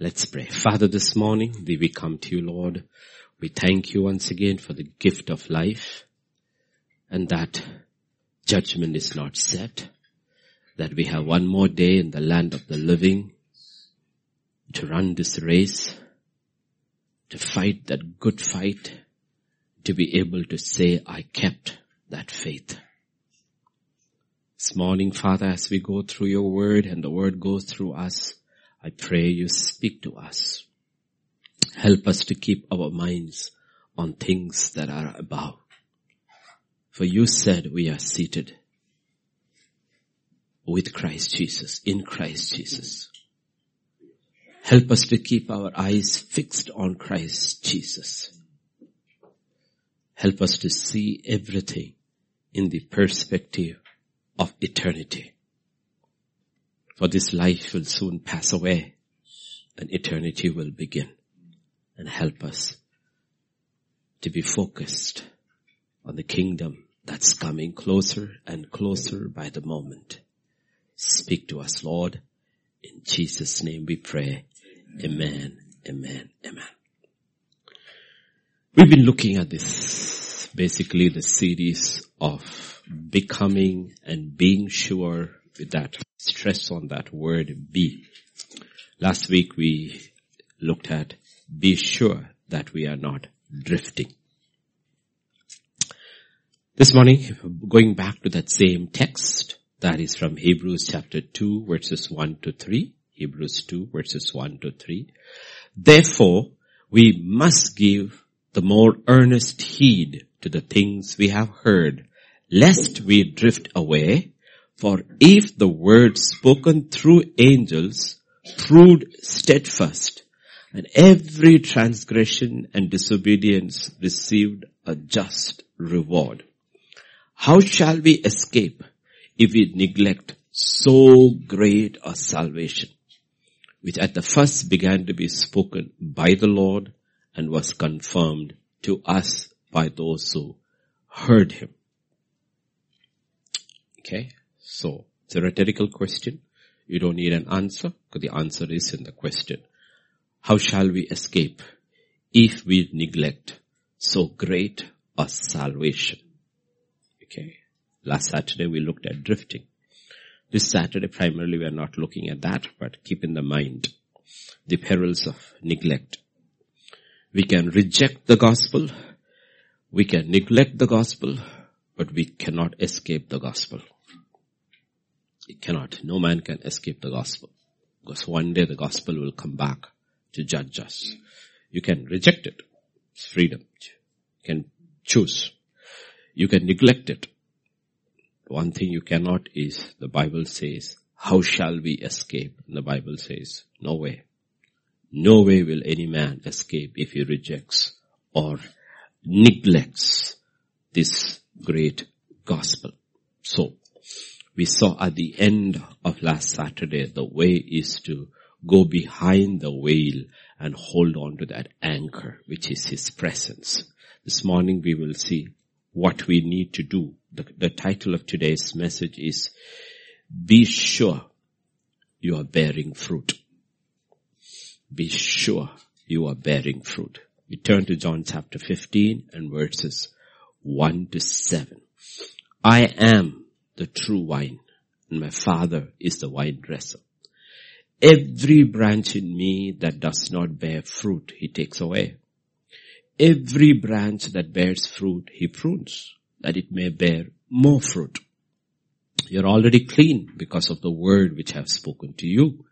Let's pray. Father, this morning we come to you, Lord. We thank you once again for the gift of life and that judgment is not set, that we have one more day in the land of the living to run this race, to fight that good fight, to be able to say, I kept that faith. This morning, Father, as we go through your word and the word goes through us, I pray you speak to us. Help us to keep our minds on things that are above. For you said we are seated with Christ Jesus, in Christ Jesus. Help us to keep our eyes fixed on Christ Jesus. Help us to see everything in the perspective of eternity. For this life will soon pass away and eternity will begin. And help us to be focused on the kingdom that's coming closer and closer by the moment. Speak to us, Lord. In Jesus' name we pray. Amen. Amen. Amen. We've been looking at this, basically the series of becoming and being sure with that stress on that word be. Last week we looked at be sure that we are not drifting. This morning, going back to that same text, that is from Hebrews chapter 2 verses 1 to 3. Hebrews 2 verses 1 to 3. Therefore, we must give the more earnest heed to the things we have heard, lest we drift away. For if the word spoken through angels proved steadfast, and every transgression and disobedience received a just reward, how shall we escape if we neglect so great a salvation? which at the first began to be spoken by the Lord and was confirmed to us by those who heard him. Okay, so it's a rhetorical question. You don't need an answer because the answer is in the question. How shall we escape if we neglect so great a salvation? Okay. Last Saturday we looked at drifting. This Saturday primarily we are not looking at that, but keep in the mind the perils of neglect. We can reject the gospel, we can neglect the gospel, but we cannot escape the gospel. Cannot. No man can escape the gospel. Because one day the gospel will come back to judge us. You can reject it. It's freedom. You can choose. You can neglect it. One thing you cannot is, the Bible says, how shall we escape? And the Bible says, no way. No way will any man escape if he rejects or neglects this great gospel. So, we saw at the end of last Saturday, the way is to go behind the veil and hold on to that anchor, which is His presence. This morning we will see what we need to do the, the title of today's message is Be Sure You Are Bearing Fruit. Be sure you are bearing fruit. We turn to John chapter 15 and verses 1 to 7. I am the true wine and my father is the wine dresser. Every branch in me that does not bear fruit, he takes away. Every branch that bears fruit, he prunes that it may bear more fruit. You're already clean because of the word which I have spoken to you.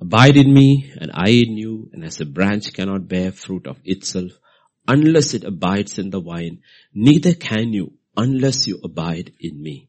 Abide in me and I in you, and as a branch cannot bear fruit of itself unless it abides in the vine, neither can you unless you abide in me.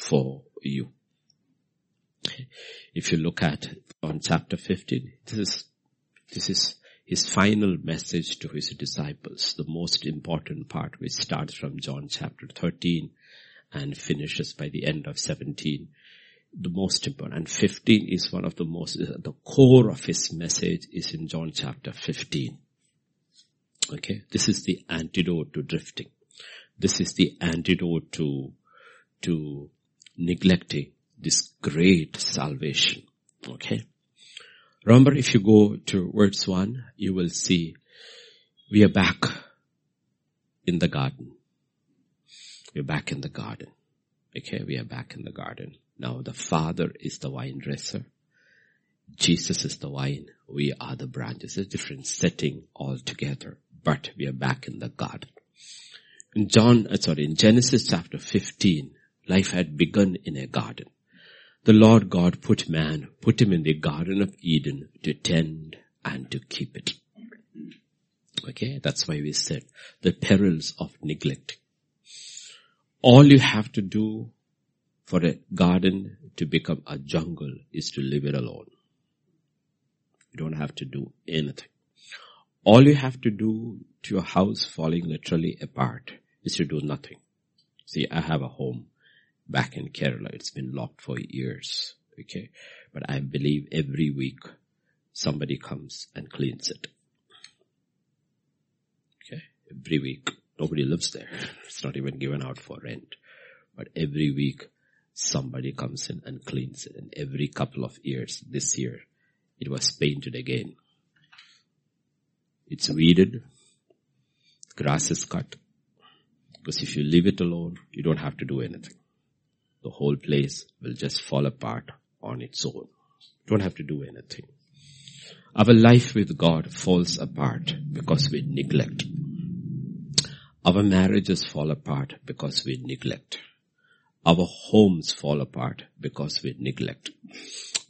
for you. If you look at John chapter 15, this is This is his final message to his disciples, the most important part which starts from John chapter 13 and finishes by the end of 17. The most important. And 15 is one of the most, the core of his message is in John chapter 15. Okay. This is the antidote to drifting. This is the antidote to, to neglecting this great salvation. Okay. Remember, if you go to verse 1, you will see we are back in the garden. We're back in the garden. Okay, we are back in the garden. Now the Father is the wine dresser. Jesus is the wine. We are the branches. It's a different setting altogether, but we are back in the garden. In John, uh, sorry, in Genesis chapter 15, life had begun in a garden the Lord God put man, put him in the Garden of Eden to tend and to keep it. Okay, that's why we said the perils of neglect. All you have to do for a garden to become a jungle is to leave it alone. You don't have to do anything. All you have to do to your house falling literally apart is to do nothing. See, I have a home back in Kerala. It's been locked for years. Okay. But I believe every week somebody comes and cleans it. Okay. Every week. Nobody lives there. It's not even given out for rent. But every week somebody comes in and cleans it. And every couple of years, this year, it was painted again. It's weeded. Grass is cut. Because if you leave it alone, you don't have to do anything the whole place will just fall apart on its own. Don't have to do anything. Our life with God falls apart because we neglect. Our marriages fall apart because we neglect. Our homes fall apart because we neglect.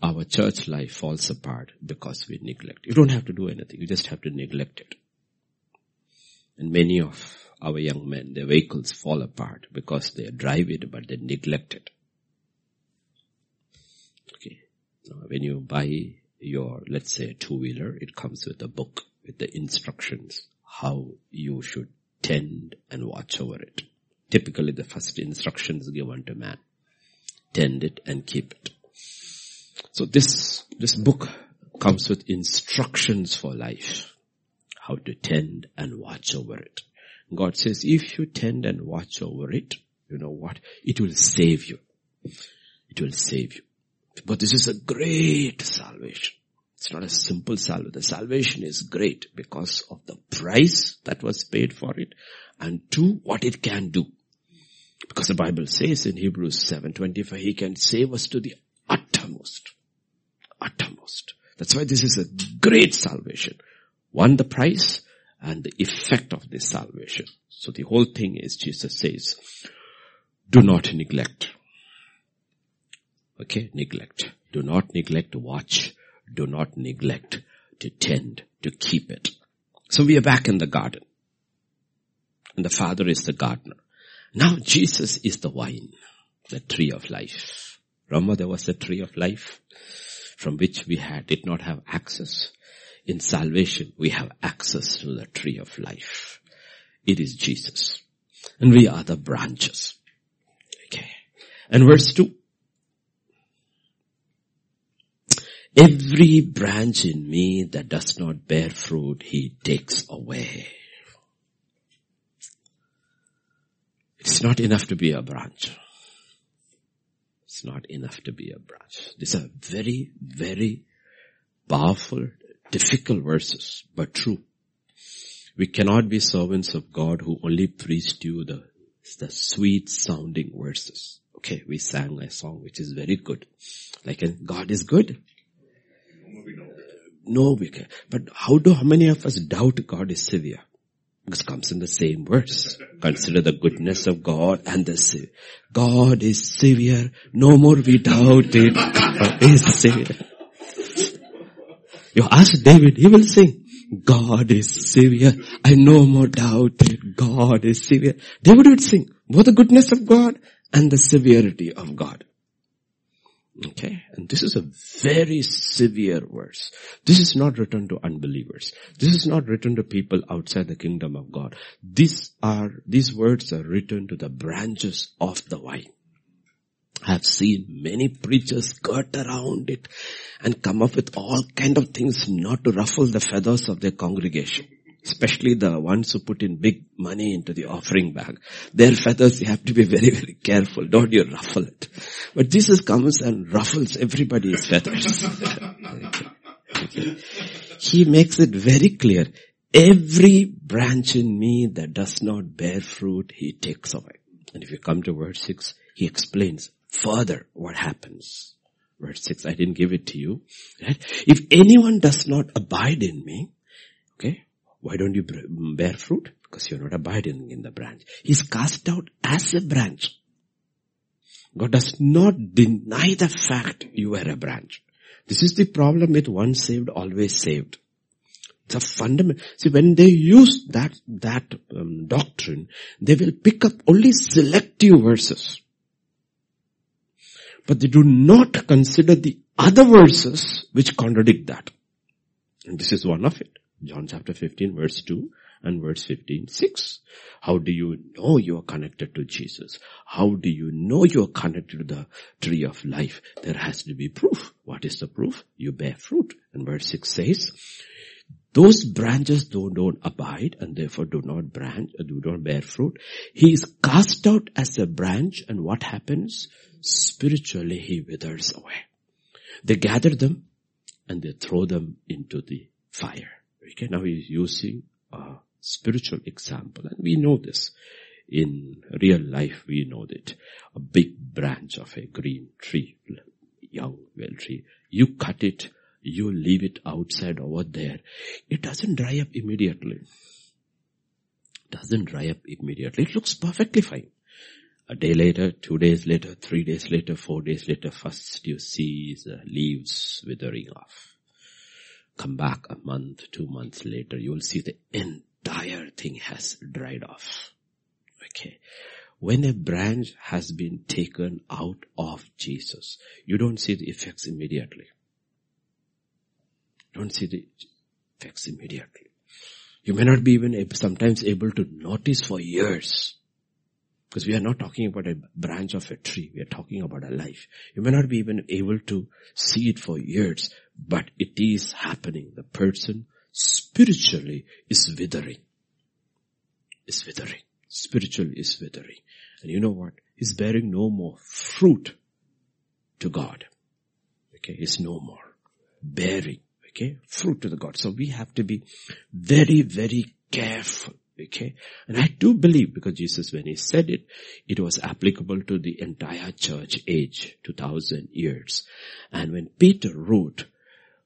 Our church life falls apart because we neglect. You don't have to do anything. You just have to neglect it. And many of our young men, their vehicles fall apart because they drive it but they neglect it. Okay. Now, when you buy your, let's say, two-wheeler, it comes with a book with the instructions how you should tend and watch over it. Typically the first instructions given to man. Tend it and keep it. So this, this book comes with instructions for life. How to tend and watch over it. God says, if you tend and watch over it, you know what? It will save you. It will save you. But this is a great salvation. It's not a simple salvation. The salvation is great because of the price that was paid for it and two, what it can do. Because the Bible says in Hebrews 7.25, He can save us to the uttermost. Uttermost. That's why this is a great salvation. One, the price and the effect of this salvation. So the whole thing is Jesus says, do not neglect. Okay, neglect. Do not neglect to watch. Do not neglect to tend, to keep it. So we are back in the garden. And the Father is the gardener. Now Jesus is the vine, the tree of life. Remember there was a tree of life from which we had, did not have access in salvation, we have access to the tree of life. It is Jesus. And we are the branches. Okay. And verse 2. Every branch in me that does not bear fruit, he takes away. It's not enough to be a branch. It's not enough to be a branch. These are very, very powerful difficult verses, but true. We cannot be servants of God who only preach to you the, the sweet sounding verses. Okay, we sang a song which is very good. Like uh, God is good. No, we can. But how do, how many of us doubt God is severe? Because comes in the same verse. Consider the goodness of God and the severe. God is severe. No more we doubt it. God is severe. You ask David, he will sing, God is Savior. I no more doubt it. God is Savior. David would sing both the goodness of God and the severity of God. Okay. And this is a very severe verse. This is not written to unbelievers. This is not written to people outside the kingdom of God. These are, these words are written to the branches of the vine. I have seen many preachers skirt around it and come up with all kind of things not to ruffle the feathers of their congregation. Especially the ones who put in big money into the offering bag. Their feathers, you have to be very, very careful. Don't you ruffle it. But Jesus comes and ruffles everybody's feathers. He makes it very clear. Every branch in me that does not bear fruit, he takes away. And if you come to verse 6, he explains further what happens. Verse 6, I didn't give it to you. Right? If anyone does not abide in me, okay, why don't you bear fruit? Because you're not abiding in the branch. He's cast out as a branch. God does not deny the fact you are a branch. This is the problem with once saved, always saved. It's a fundamental. See, when they use that that um, doctrine, they will pick up only selective verses, but they do not consider the other verses which contradict that. And this is one of it. John chapter 15 verse 2 and verse 15, 6. How do you know you are connected to Jesus? How do you know you are connected to the tree of life? There has to be proof. What is the proof? You bear fruit. And verse 6 says, those branches don't, don't abide and therefore do not branch, do not bear fruit. He is cast out as a branch and what happens? Spiritually he withers away. They gather them and they throw them into the fire. Okay, now he's using a spiritual example and we know this. In real life we know that a big branch of a green tree, young well tree, you cut it, you leave it outside over there. It doesn't dry up immediately. Doesn't dry up immediately. It looks perfectly fine. A day later, two days later, three days later, four days later, first you see the leaves withering off come back a month, two months later, you will see the entire thing has dried off. Okay. When a branch has been taken out of Jesus, you don't see the effects immediately. Don't see the effects immediately. You may not be even sometimes able to notice for years. Because we are not talking about a branch of a tree. We are talking about a life. You may not be even able to see it for years, but it is happening. The person spiritually is withering. Is withering. Spiritually is withering. And you know what? He's bearing no more fruit to God. Okay, is no more bearing. Okay, fruit to the God. So we have to be very, very careful. Okay. And I do believe because Jesus, when he said it, it was applicable to the entire church age, 2000 years. And when Peter wrote,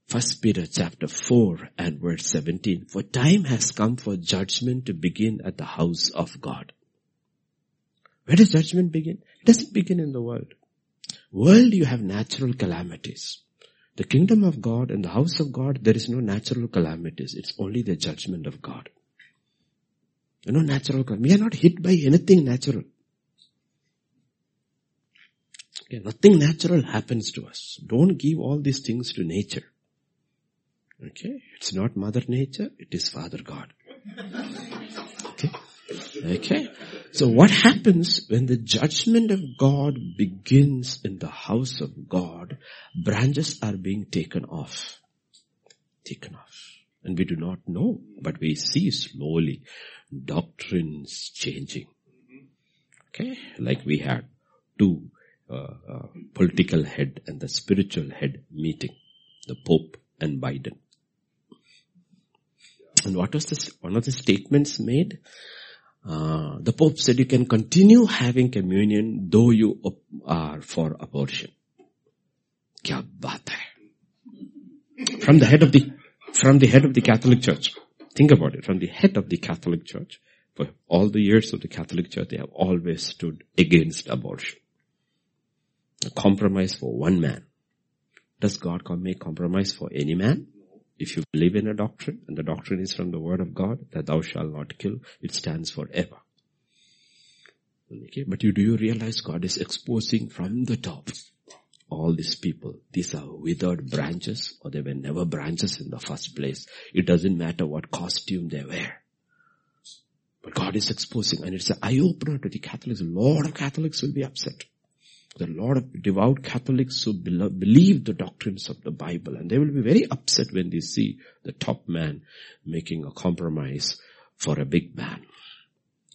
First Peter chapter 4 and verse 17. For time has come for judgment to begin at the house of God. Where does judgment begin? It doesn't begin in the world. World you have natural calamities. The kingdom of God and the house of God, there is no natural calamities. It's only the judgment of God. You know, natural, we are not hit by anything natural. Okay, nothing natural happens to us. Don't give all these things to nature. Okay? It's not mother nature, it is father God. Okay? Okay? So what happens when the judgment of God begins in the house of God, branches are being taken off. Taken off. And we do not know, but we see slowly doctrines changing. Okay? Like we had two uh, uh, political head and the spiritual head meeting, the Pope and Biden. And what was this, one of the statements made? Uh, the Pope said you can continue having communion though you are for abortion. Kya baat hai? From the head of the, from the head of the Catholic Church. Think about it. From the head of the Catholic Church. For all the years of the Catholic Church, they have always stood against abortion. A compromise for one man. Does God make compromise for any man? If you believe in a doctrine, and the doctrine is from the word of God, that thou shalt not kill, it stands forever. Okay, but you do you realize God is exposing from the top all these people, these are withered branches or they were never branches in the first place. It doesn't matter what costume they wear. But God is exposing and it's an eye opener to the Catholics. A lot of Catholics will be upset. There are a lot of devout Catholics who believe the doctrines of the Bible and they will be very upset when they see the top man making a compromise for a big man.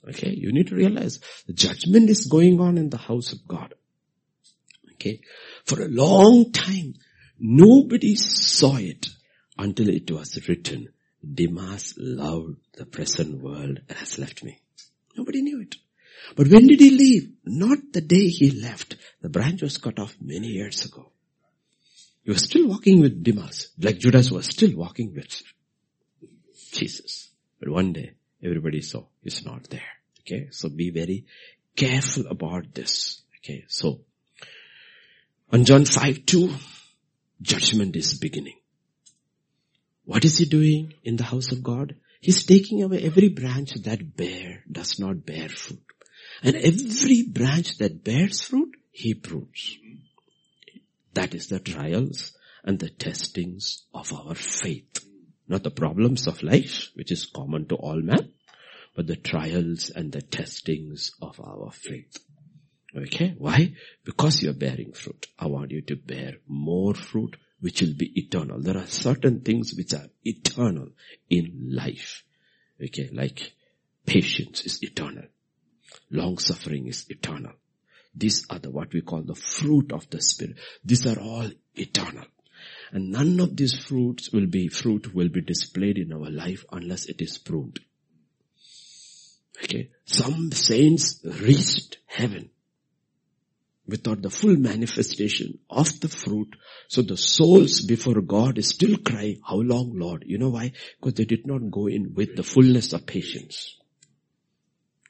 Okay, you need to realize the judgment is going on in the house of God. Okay, for a long time, nobody saw it until it was written, Demas loved the present world and has left me. Nobody knew it. But when did he leave? Not the day he left. The branch was cut off many years ago. He was still walking with Demas, like Judas was still walking with Jesus. But one day, everybody saw he's not there. Okay, so be very careful about this. Okay, so on John 5 2, judgment is beginning. What is he doing in the house of God? He's taking away every branch that bear, does not bear fruit. And every branch that bears fruit, he prunes. That is the trials and the testings of our faith. Not the problems of life, which is common to all men, but the trials and the testings of our faith. Okay, why? Because you're bearing fruit. I want you to bear more fruit which will be eternal. There are certain things which are eternal in life. Okay, like patience is eternal. Long suffering is eternal. These are the what we call the fruit of the spirit. These are all eternal. And none of these fruits will be, fruit will be displayed in our life unless it is pruned. Okay. Some saints reached heaven without the full manifestation of the fruit. So the souls before God still cry, how long Lord? You know why? Because they did not go in with the fullness of patience.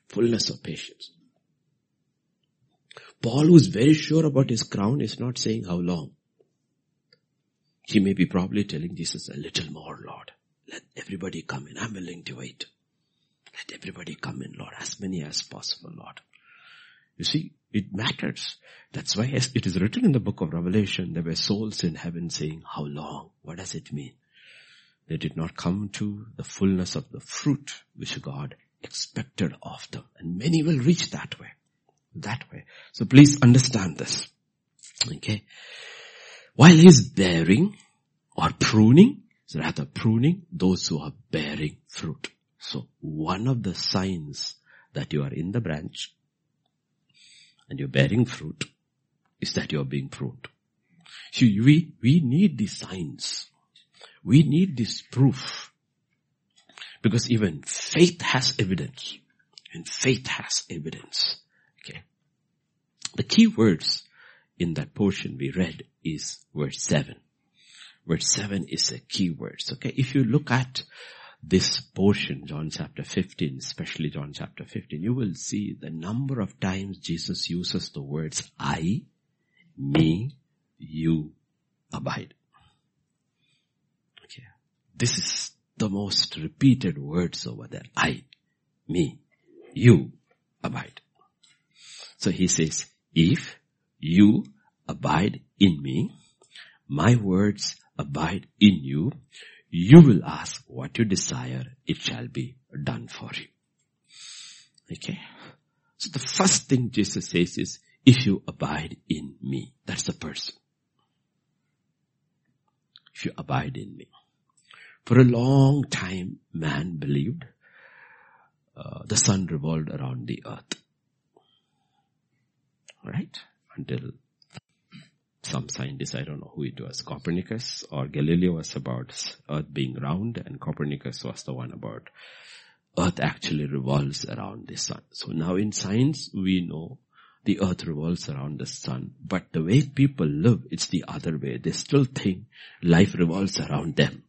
Fullness of patience. Paul who is very sure about his crown is not saying how long. He may be probably telling Jesus a little more Lord. Let everybody come in. I'm willing to wait. Let everybody come in, Lord, as many as possible, Lord. You see, it matters. That's why it is written in the book of Revelation, there were souls in heaven saying, how long? What does it mean? They did not come to the fullness of the fruit which God expected of them. And many will reach that way. That way. So please understand this. Okay. While he's bearing or pruning, so rather pruning those who are bearing fruit. So one of the signs that you are in the branch and you're bearing fruit is that you're being pruned. See, we, we need these signs. We need this proof. Because even faith has evidence. And faith has evidence. Okay. The key words in that portion we read is verse 7. Verse 7 is a key word. Okay. If you look at this portion, John chapter 15, especially John chapter 15, you will see the number of times Jesus uses the words I, me, you, abide. Okay. This is the most repeated words over there. I, me, you, abide. So he says, if you abide in me, my words abide in you, you will ask what you desire, it shall be done for you. Okay. So the first thing Jesus says is, if you abide in me, that's the person. If you abide in me. For a long time, man believed uh, the sun revolved around the earth. Right? Until some scientist, I don't know who it was, Copernicus or Galileo was about earth being round and Copernicus was the one about earth actually revolves around the sun. So now in science we know the earth revolves around the sun, but the way people live, it's the other way. They still think life revolves around them.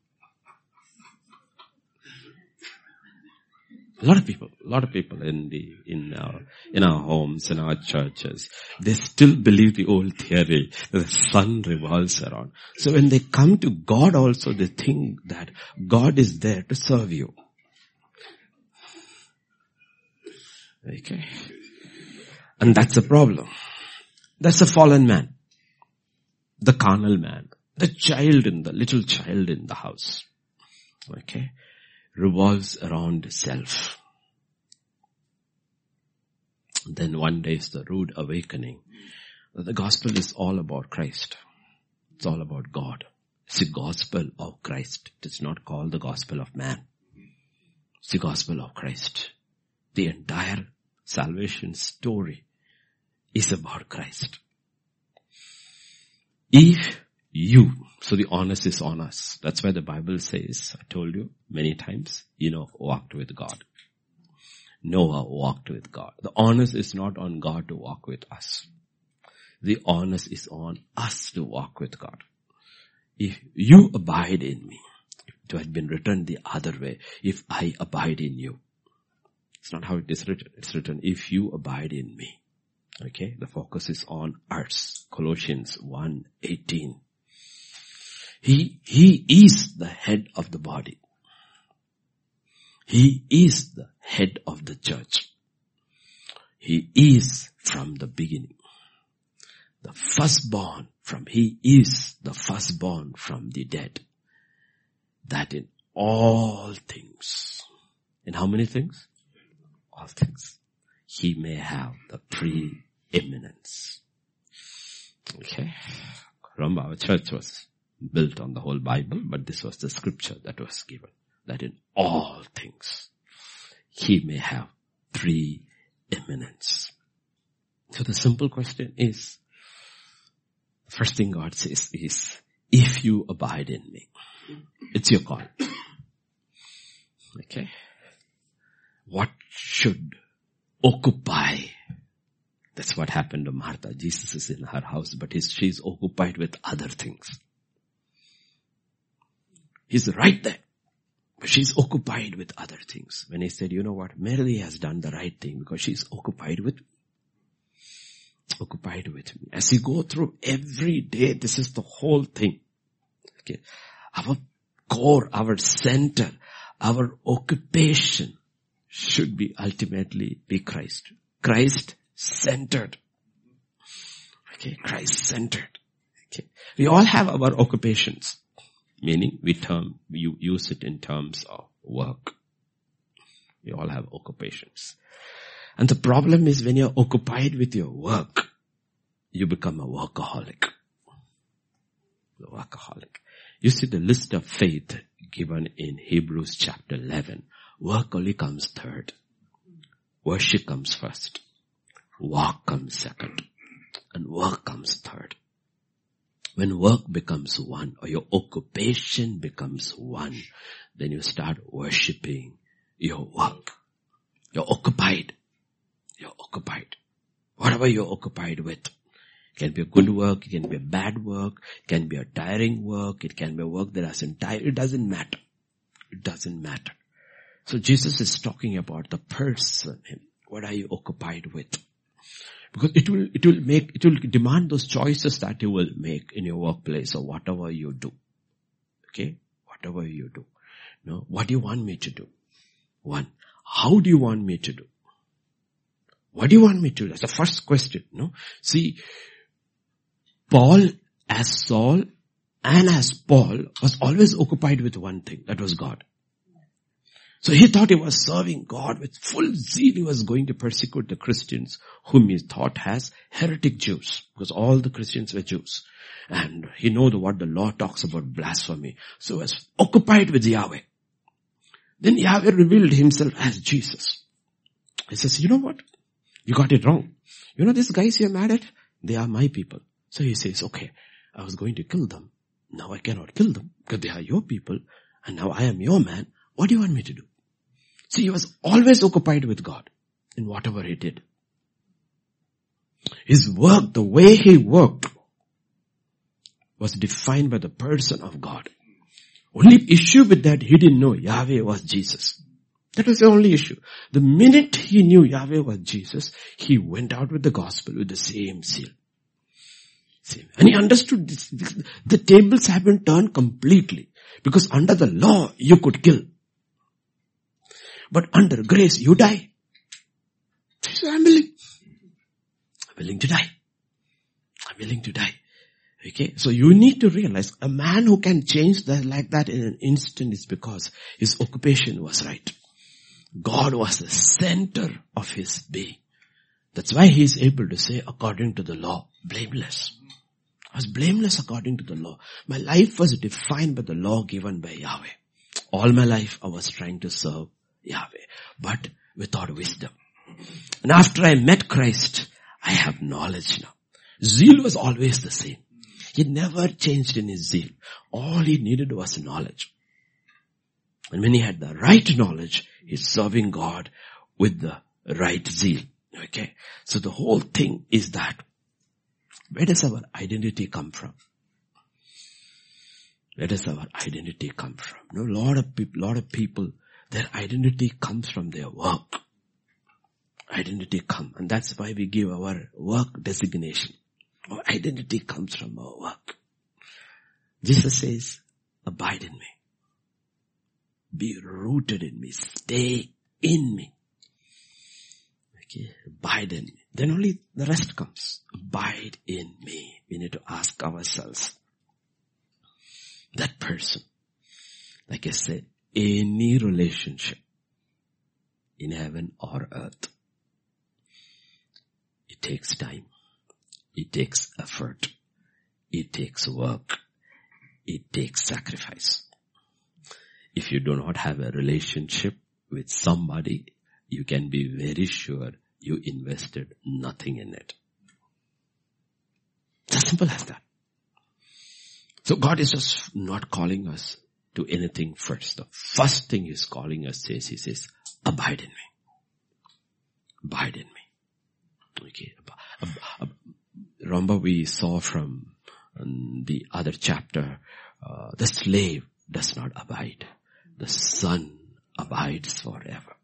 A lot of people, a lot of people in the, in our, in our homes, in our churches, they still believe the old theory that the sun revolves around. So when they come to God also, they think that God is there to serve you. Okay. And that's a problem. That's a fallen man. the carnal man, the child in the little child in the house, okay, revolves around self. Then one day is the rude awakening. The gospel is all about Christ. It's all about God. It's the gospel of Christ. It is not called the gospel of man. It's the gospel of Christ. The entire salvation story is about Christ. If you, so the onus is on us. That's why the Bible says, I told you many times, Noah, walked with God. Noah walked with God. The onus is not on God to walk with us. The onus is on us to walk with God. If you abide in me, it has been written the other way, if I abide in you. It's not how it is written. It's written, if you abide in me. Okay, the focus is on us. Colossians 1, 18. He, he is the head of the body. He is the head of the church. He is from the beginning. The firstborn from, he is the firstborn from the dead. That in all things. In how many things? All things. He may have the preeminence. Okay. Remember our church was built on the whole Bible, but this was the scripture that was given. That in all things, he may have preeminence. So the simple question is, first thing God says is, if you abide in me, it's your call. Okay. What should occupy that's what happened to Martha. Jesus is in her house, but she's occupied with other things. He's right there. But she's occupied with other things. When he said, you know what, Mary has done the right thing because she's occupied with occupied with me. As you go through every day, this is the whole thing. Okay. Our core, our center, our occupation should be ultimately be Christ. Christ centered. Okay, Christ centered. Okay. We all have our occupations. Meaning we term, you use it in terms of work. We all have occupations. And the problem is when you're occupied with your work, you become a workaholic. A workaholic. You see the list of faith given in Hebrews chapter 11. Work only comes third. Worship comes first. Walk comes second. And work comes third. When work becomes one or your occupation becomes one, then you start worshipping your work. You're occupied. You're occupied. Whatever you're occupied with. It can be a good work, it can be a bad work, it can be a tiring work, it can be a work that doesn't tire, it doesn't matter. It doesn't matter. So Jesus is talking about the person. What are you occupied with? Because it will, it will make, it will demand those choices that you will make in your workplace or whatever you do. Okay? Whatever you do. No, what do you want me to do? One, how do you want me to do? What do you want me to do? That's the first question, no? See, Paul as Saul and as Paul was always occupied with one thing, that was God. So he thought he was serving God with full zeal. He was going to persecute the Christians whom he thought as heretic Jews because all the Christians were Jews. And he knew what the law talks about blasphemy. So he was occupied with Yahweh. Then Yahweh revealed himself as Jesus. He says, you know what? You got it wrong. You know these guys you're mad at? They are my people. So he says, okay, I was going to kill them. Now I cannot kill them because they are your people. And now I am your man. What do you want me to do? See, he was always occupied with God in whatever he did. His work, the way he worked, was defined by the person of God. Only issue with that, he didn't know Yahweh was Jesus. That was the only issue. The minute he knew Yahweh was Jesus, he went out with the gospel with the same seal. Same. And he understood this, the tables have been turned completely. Because under the law, you could kill. But under grace, you die. I'm willing. I'm willing to die. I'm willing to die. Okay, so you need to realize a man who can change that like that in an instant is because his occupation was right. God was the center of his being. That's why he is able to say according to the law, blameless. I was blameless according to the law. My life was defined by the law given by Yahweh. All my life I was trying to serve Yahweh, but without wisdom. And after I met Christ, I have knowledge now. Zeal was always the same. He never changed in his zeal. All he needed was knowledge. And when he had the right knowledge, he's serving God with the right zeal. Okay. So the whole thing is that where does our identity come from? Where does our identity come from? No, lot of people, lot of people, their identity comes from their work. Identity come, and that's why we give our work designation. Our identity comes from our work. Jesus says, abide in me. Be rooted in me. Stay in me. Okay, abide in me. Then only the rest comes. Abide in me. We need to ask ourselves, that person, like I said, any relationship in heaven or earth, it takes time. It takes effort. It takes work. It takes sacrifice. If you do not have a relationship with somebody, you can be very sure you invested nothing in it. It's as simple as that. So God is just not calling us to anything first. The first thing He's calling us says, He says, abide in me. Abide in me. Okay. Remember we saw from um, the other chapter, uh, the slave does not abide. The son abides forever.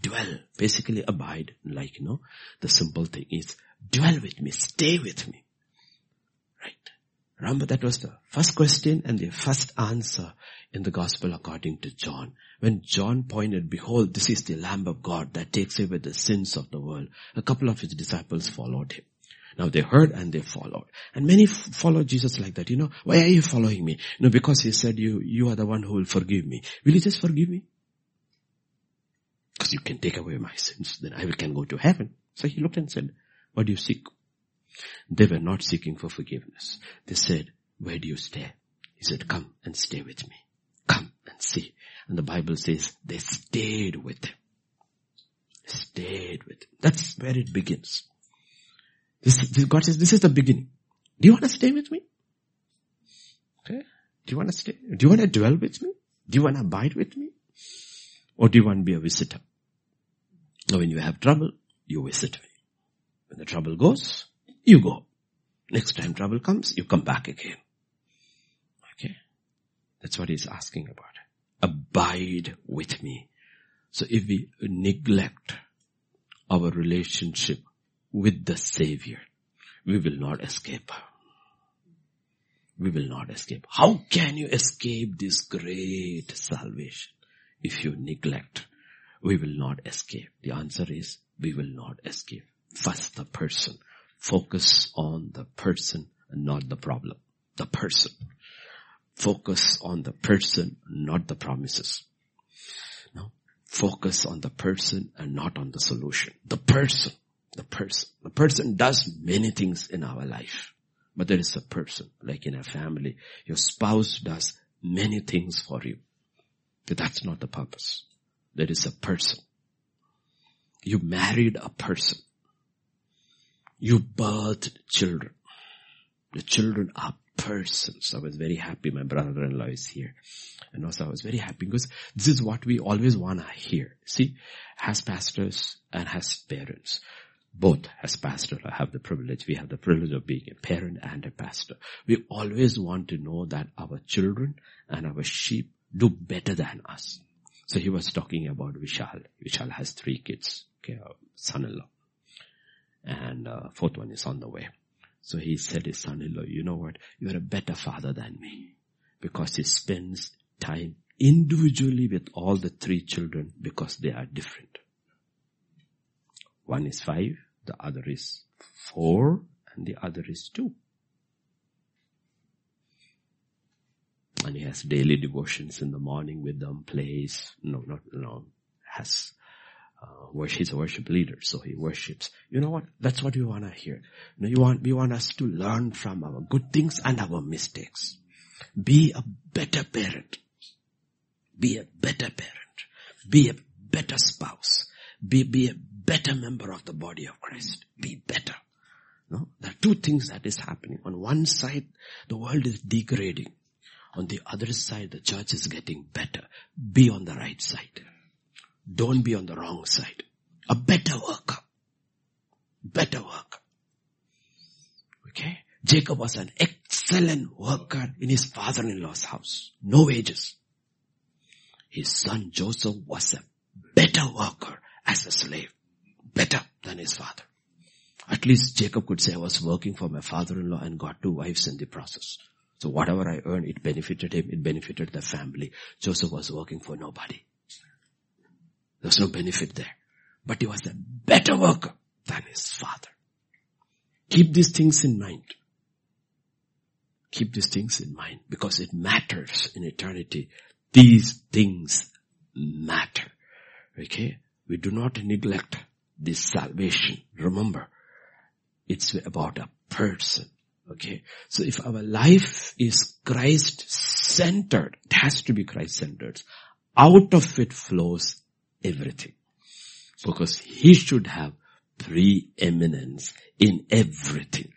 Dwell, basically abide, like, you know, the simple thing is dwell with me, stay with me. Right. Remember that was the first question and the first answer in the gospel according to John. When John pointed, behold, this is the Lamb of God that takes away the sins of the world. A couple of his disciples followed him. Now they heard and they followed. And many f- followed Jesus like that. You know, why are you following me? No, because he said you, you are the one who will forgive me. Will you just forgive me? Because you can take away my sins. Then I can go to heaven. So he looked and said, what do you seek? They were not seeking for forgiveness. They said, where do you stay? He said, come and stay with me. See. And the Bible says they stayed with him. Stayed with him. That's where it begins. This, this, God says, this is the beginning. Do you want to stay with me? Okay. Do you want to stay? Do you want to dwell with me? Do you want to abide with me? Or do you want to be a visitor? Now when you have trouble, you visit me. When the trouble goes, you go. Next time trouble comes, you come back again. Okay? That's what he's asking about. Abide with me. So if we neglect our relationship with the Savior, we will not escape. We will not escape. How can you escape this great salvation if you neglect? We will not escape. The answer is we will not escape. First the person. Focus on the person and not the problem. The person. Focus on the person, not the promises. No. Focus on the person and not on the solution. The person. The person. The person does many things in our life. But there is a person, like in a family. Your spouse does many things for you. But that's not the purpose. There is a person. You married a person. You birthed children. The children are persons. I was very happy my brother-in-law is here. And also I was very happy because this is what we always want to hear. See, as pastors and as parents, both as pastor, I have the privilege, we have the privilege of being a parent and a pastor. We always want to know that our children and our sheep do better than us. So he was talking about Vishal. Vishal has three kids, okay, son-in-law and uh, fourth one is on the way. So he said his son-in-law, you know what? You're a better father than me because he spends time individually with all the three children because they are different. One is five, the other is four, and the other is two. And he has daily devotions in the morning with them, plays, no, not, no, has, uh, he's a worship leader, so he worships. You know what? That's what we want to hear. You know, you want, we want us to learn from our good things and our mistakes. Be a better parent. Be a better parent. Be a better spouse. Be, be a better member of the body of Christ. Be better. No? There are two things that is happening. On one side, the world is degrading. On the other side, the church is getting better. Be on the right side. Don't be on the wrong side. A better worker. Better worker. Okay? Jacob was an excellent worker in his father-in-law's house. No wages. His son Joseph was a better worker as a slave. Better than his father. At least Jacob could say I was working for my father-in-law and got two wives in the process. So whatever I earned, it benefited him, it benefited the family. Joseph was working for nobody. There was no benefit there. But he was a better worker than his father. Keep these things in mind. Keep these things in mind because it matters in eternity. These things matter. Okay? We do not neglect this salvation. Remember, it's about a person. Okay. So if our life is Christ centered, it has to be Christ centered. Out of it flows everything. Because he should have preeminence in everything.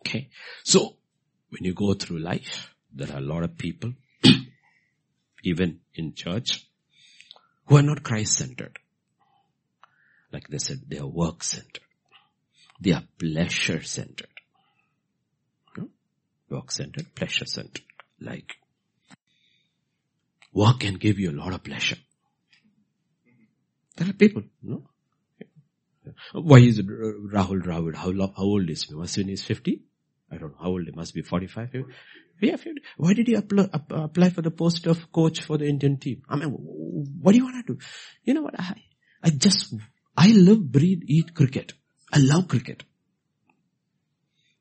Okay. So when you go through life, there are a lot of people, even in church, who are not Christ centered. Like they said, they are work centered. They are pleasure centered. No? Hmm? Work centered, pleasure centered. Like work can give you a lot of pleasure. There are people, no? Why is uh, Rahul Dravid? How, how old is he? Must be in 50? I don't know how old he must be, 45? Yeah, 50. Why did he apply, apply for the post of coach for the Indian team? I mean, what do you want to do? You know what? I, I just, I love, breathe, eat cricket. I love cricket.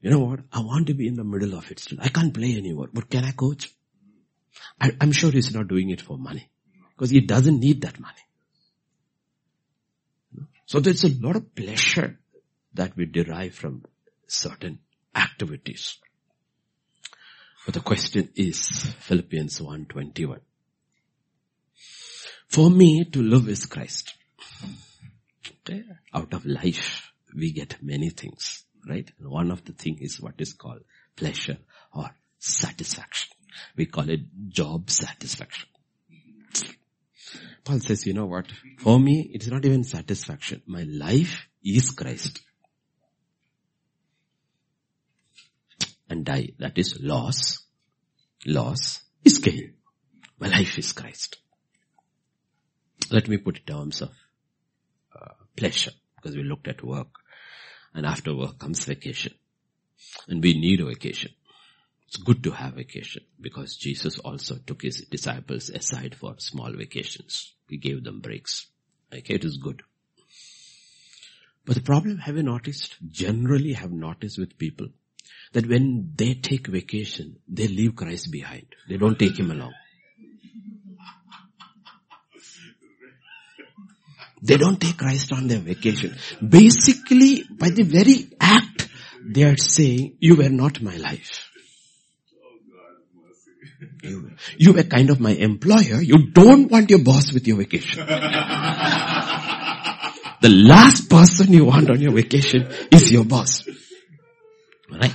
You know what? I want to be in the middle of it still. I can't play anymore, but can I coach? I, I'm sure he's not doing it for money because he doesn't need that money. So there's a lot of pleasure that we derive from certain activities. But the question is Philippians 1.21. For me to live is Christ. Okay. Out of life, we get many things, right? One of the things is what is called pleasure or satisfaction. We call it job satisfaction. Paul says, you know what? For me, it's not even satisfaction. My life is Christ. And die. That is loss. Loss is gain. My life is Christ. Let me put it in terms of uh, pleasure because we looked at work and after work comes vacation and we need a vacation. It's good to have vacation because Jesus also took his disciples aside for small vacations. He gave them breaks. Okay, it is good. But the problem have you noticed? Generally have noticed with people that when they take vacation, they leave Christ behind. They don't take him along. They don't take Christ on their vacation. Basically, by the very act, they are saying, you were not my life. You, you were kind of my employer. You don't want your boss with your vacation. the last person you want on your vacation is your boss. Right?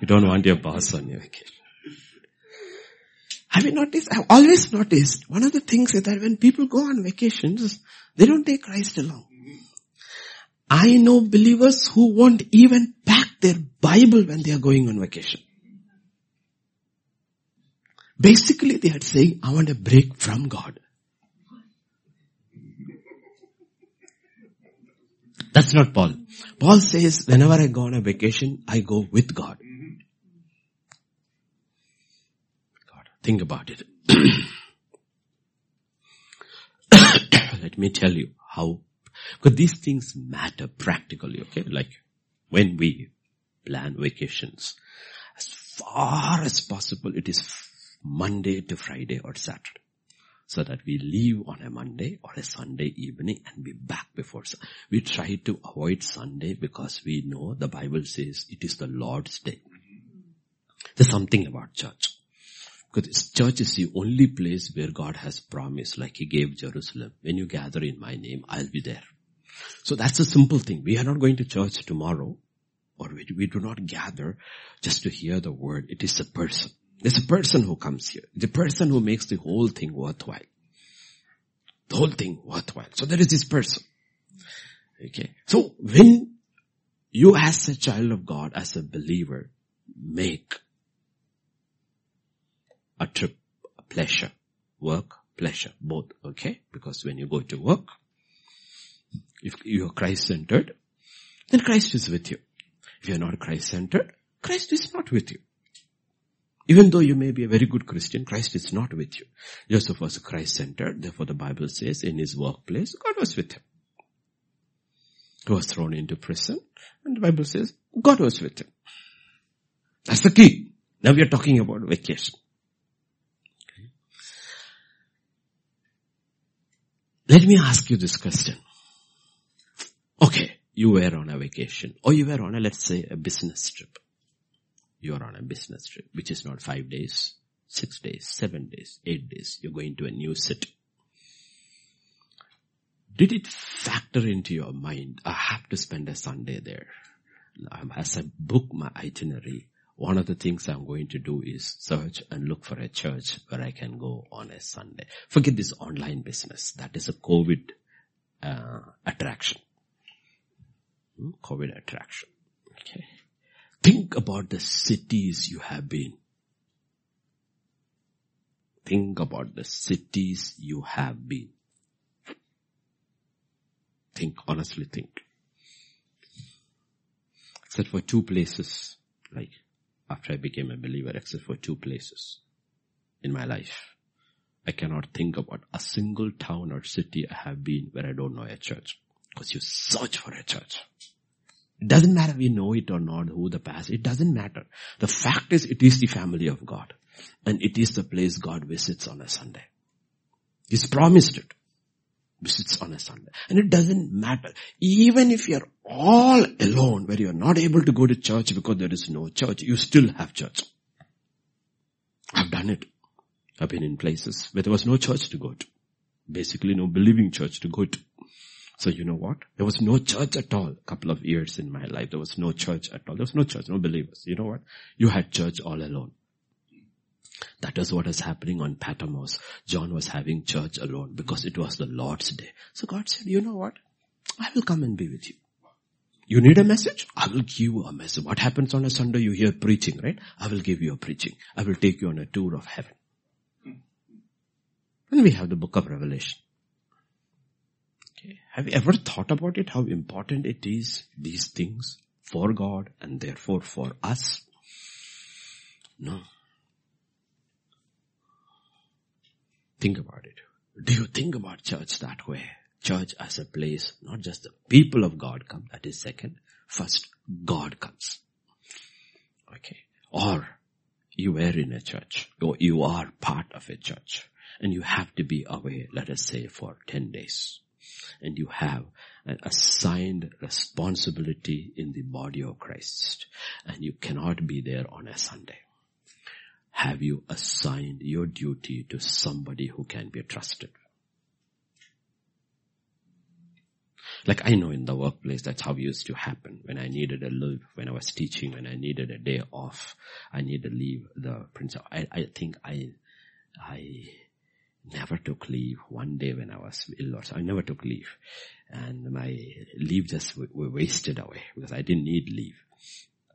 You don't want your boss on your vacation. Have you noticed? I've always noticed one of the things is that when people go on vacations, they don't take Christ along. I know believers who won't even pack their Bible when they are going on vacation. Basically they are saying, I want a break from God. That's not Paul. Paul says, whenever I go on a vacation, I go with God. God, think about it. Let me tell you how, because these things matter practically, okay? Like when we plan vacations, as far as possible, it is Monday to Friday or Saturday. So that we leave on a Monday or a Sunday evening and be back before. We try to avoid Sunday because we know the Bible says it is the Lord's day. There's something about church. Because church is the only place where God has promised, like He gave Jerusalem, when you gather in my name, I'll be there. So that's a simple thing. We are not going to church tomorrow, or we, we do not gather just to hear the word. It is a person. There's a person who comes here. The person who makes the whole thing worthwhile. The whole thing worthwhile. So there is this person. Okay. So when you as a child of God, as a believer, make a trip, a pleasure, work, pleasure, both, okay? Because when you go to work, if you are Christ-centered, then Christ is with you. If you are not Christ-centered, Christ is not with you. Even though you may be a very good Christian, Christ is not with you. Joseph was Christ-centered, therefore the Bible says in his workplace, God was with him. He was thrown into prison, and the Bible says God was with him. That's the key. Now we are talking about vacation. Let me ask you this question. Okay, you were on a vacation or you were on a, let's say, a business trip. You are on a business trip, which is not five days, six days, seven days, eight days. You're going to a new city. Did it factor into your mind, I have to spend a Sunday there? As I book my itinerary, one of the things I'm going to do is search and look for a church where I can go on a Sunday. Forget this online business. That is a COVID uh, attraction. Hmm? COVID attraction. Okay. Think about the cities you have been. Think about the cities you have been. Think, honestly think. Except for two places, like after I became a believer except for two places in my life. I cannot think about a single town or city I have been where I don't know a church. Because you search for a church. It doesn't matter we know it or not, who the past, it doesn't matter. The fact is it is the family of God. And it is the place God visits on a Sunday. He's promised it visits on a Sunday. And it doesn't matter. Even if you're all alone, where you're not able to go to church because there is no church, you still have church. I've done it. I've been in places where there was no church to go to. Basically no believing church to go to. So you know what? There was no church at all. A couple of years in my life, there was no church at all. There was no church, no believers. You know what? You had church all alone. That is what is happening on Patmos. John was having church alone because it was the Lord's day. So God said, you know what? I will come and be with you. You need a message? I will give you a message. What happens on a Sunday? You hear preaching, right? I will give you a preaching. I will take you on a tour of heaven. And we have the book of Revelation. Okay. Have you ever thought about it? How important it is, these things for God and therefore for us? No. Think about it. Do you think about church that way? Church as a place, not just the people of God come, that is second. First, God comes. Okay. Or you were in a church, or you are part of a church, and you have to be away, let us say, for 10 days. And you have an assigned responsibility in the body of Christ, and you cannot be there on a Sunday have you assigned your duty to somebody who can be trusted? Like I know in the workplace, that's how it used to happen. When I needed a leave, when I was teaching, when I needed a day off, I needed to leave the principal. I, I think I, I never took leave one day when I was ill or so. I never took leave. And my leave just w- w- wasted away because I didn't need leave.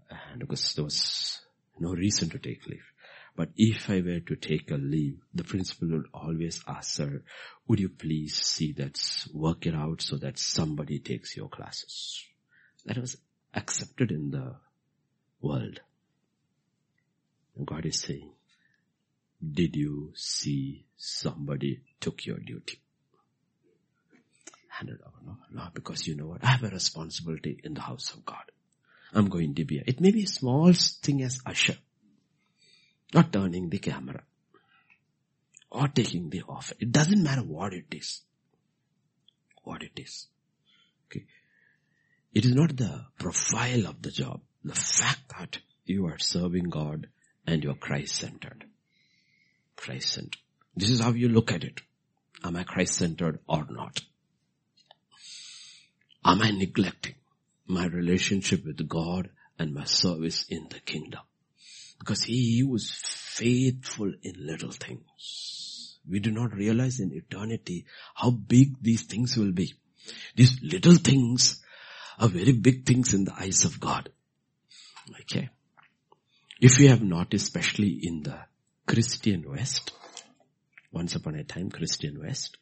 And because there was no reason to take leave. But if I were to take a leave, the principal would always ask, sir, would you please see that, work it out so that somebody takes your classes? That was accepted in the world. And God is saying, did you see somebody took your duty? Handed over. No, no, because you know what? I have a responsibility in the house of God. I'm going to be, it may be a small thing as usher. Not turning the camera. or taking the offer. It doesn't matter what it is. What it is. Okay. It is not the profile of the job. The fact that you are serving God and you are Christ centered. Christ centered. This is how you look at it. Am I Christ centered or not? Am I neglecting my relationship with God and my service in the kingdom? Because he was faithful in little things. We do not realize in eternity how big these things will be. These little things are very big things in the eyes of God. Okay. If you have noticed, especially in the Christian West, once upon a time Christian West,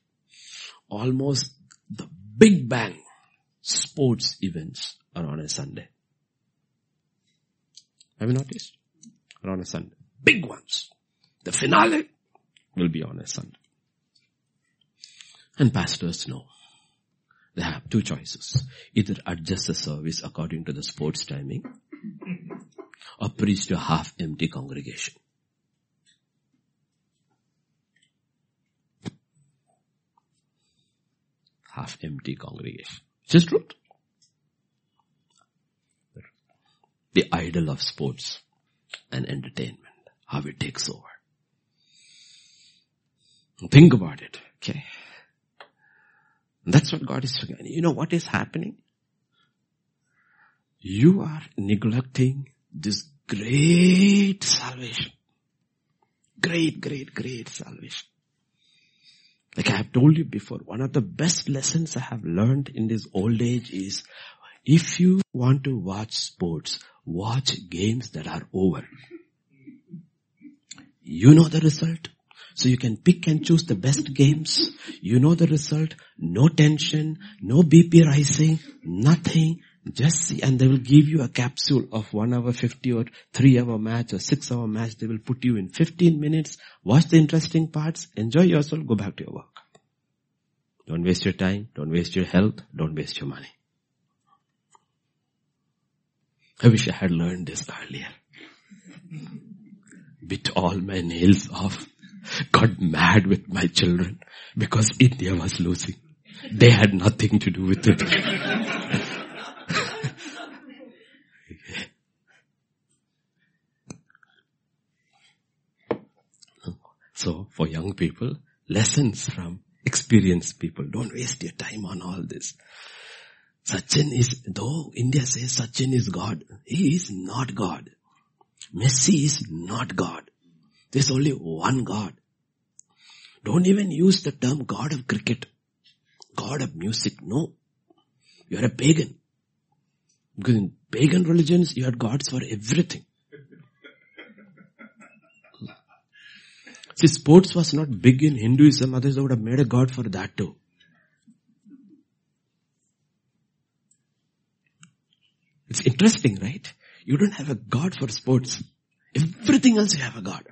almost the big bang sports events are on a Sunday. Have you noticed? Are on a Sunday. Big ones. The finale will be on a Sunday. And pastors know. They have two choices. Either adjust the service according to the sports timing or preach to a half empty congregation. Half empty congregation. It's just truth. The idol of sports and entertainment. How it takes over. Think about it. Okay. That's what God is doing. You know what is happening? You are neglecting this great salvation. Great, great, great salvation. Like I have told you before, one of the best lessons I have learned in this old age is if you want to watch sports, watch games that are over. You know the result. So you can pick and choose the best games. You know the result. No tension, no BP rising, nothing. Just see, and they will give you a capsule of one hour 50 or three hour match or six hour match. They will put you in 15 minutes, watch the interesting parts, enjoy yourself, go back to your work. Don't waste your time, don't waste your health, don't waste your money. I wish I had learned this earlier. Bit all my nails off. Got mad with my children because India was losing. They had nothing to do with it. So for young people, lessons from experienced people. Don't waste your time on all this. Sachin is, though India says Sachin is God, he is not God. Messi is not God. There's only one God. Don't even use the term God of cricket, God of music. No. You're a pagan. Because in pagan religions, you had gods for everything. See, sports was not big in Hinduism, others would have made a god for that too. It's interesting, right? You don't have a god for sports. Everything else you have a god.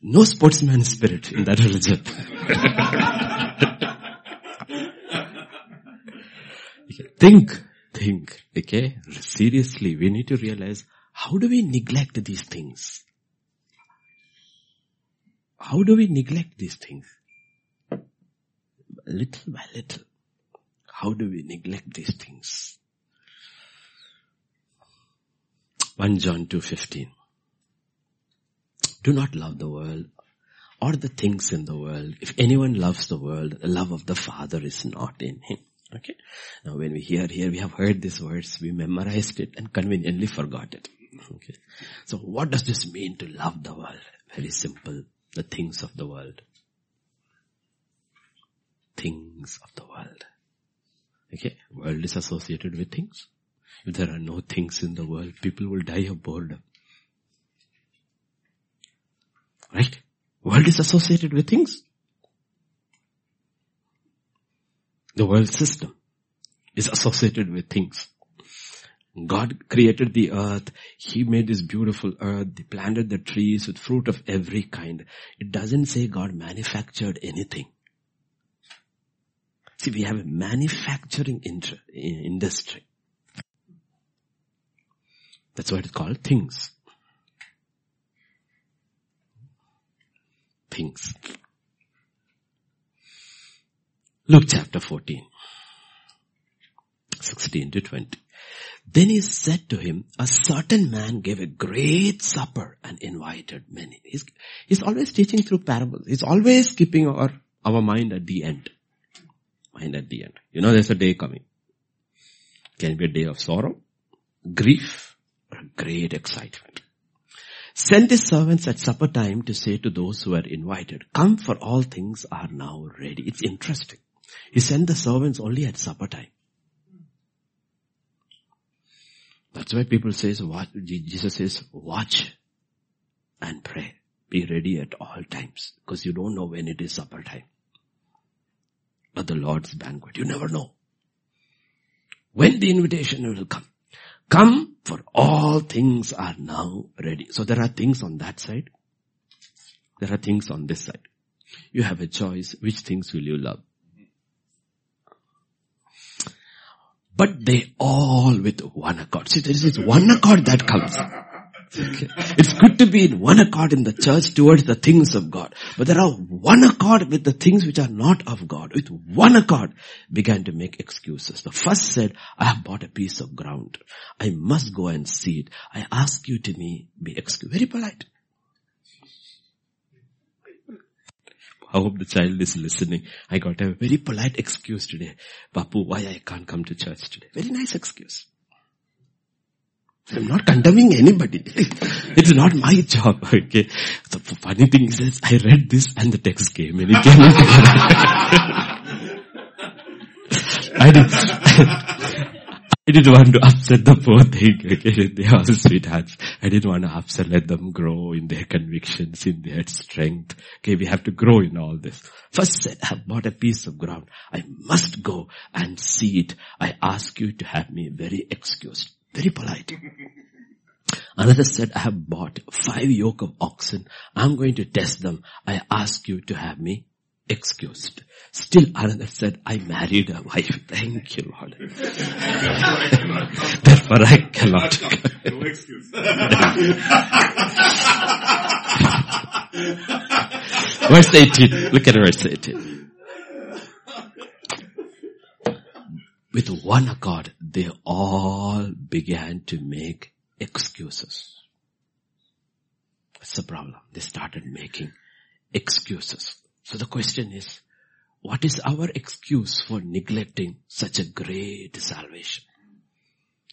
No sportsman spirit in that religion. think, think, okay? Seriously, we need to realize how do we neglect these things? How do we neglect these things? Little by little. How do we neglect these things? 1 John 2.15 Do not love the world or the things in the world. If anyone loves the world, the love of the Father is not in him. Okay? Now when we hear here, we have heard these words, we memorized it and conveniently forgot it. Okay? So what does this mean to love the world? Very simple the things of the world. Things of the world. Okay, world is associated with things. If there are no things in the world, people will die of boredom. Right? World is associated with things. The world system is associated with things. God created the earth. He made this beautiful earth. He planted the trees with fruit of every kind. It doesn't say God manufactured anything. See, we have a manufacturing industry. That's what it's called things. things. Luke chapter 14. 16 to 20. Then he said to him, a certain man gave a great supper and invited many. He's, he's always teaching through parables. He's always keeping our, our mind at the end. Mind at the end. You know there's a day coming. Can be a day of sorrow, grief, or great excitement. Send his servants at supper time to say to those who are invited, come for all things are now ready. It's interesting. He sent the servants only at supper time. That's why people says, watch, Jesus says, watch and pray. Be ready at all times because you don't know when it is supper time. Or the Lord's banquet. You never know. When the invitation will come. Come for all things are now ready. So there are things on that side. There are things on this side. You have a choice. Which things will you love? But they all with one accord. See, there is this one accord that comes. Okay. It's good to be in one accord in the church towards the things of God. But there are one accord with the things which are not of God. With one accord began to make excuses. The first said, I have bought a piece of ground. I must go and see it. I ask you to me be excused. Very polite. I hope the child is listening. I got a very polite excuse today. Bapu, why I can't come to church today? Very nice excuse. I'm not condemning anybody. It's not my job, okay? The funny thing is, I read this and the text came and it came. I did, I didn't want to upset the poor thing. Okay? They are sweethearts. I didn't want to upset, let them grow in their convictions, in their strength. Okay, we have to grow in all this. First said, I have bought a piece of ground. I must go and see it. I ask you to have me very excused. Very polite. Another said, I have bought five yoke of oxen. I'm going to test them. I ask you to have me excused. Still another said, I married a wife. Thank you, Lord. Therefore I cannot. no excuse. verse 18. Look at verse 18. With one accord, they all began to make excuses. What's the problem? They started making excuses. So the question is, what is our excuse for neglecting such a great salvation?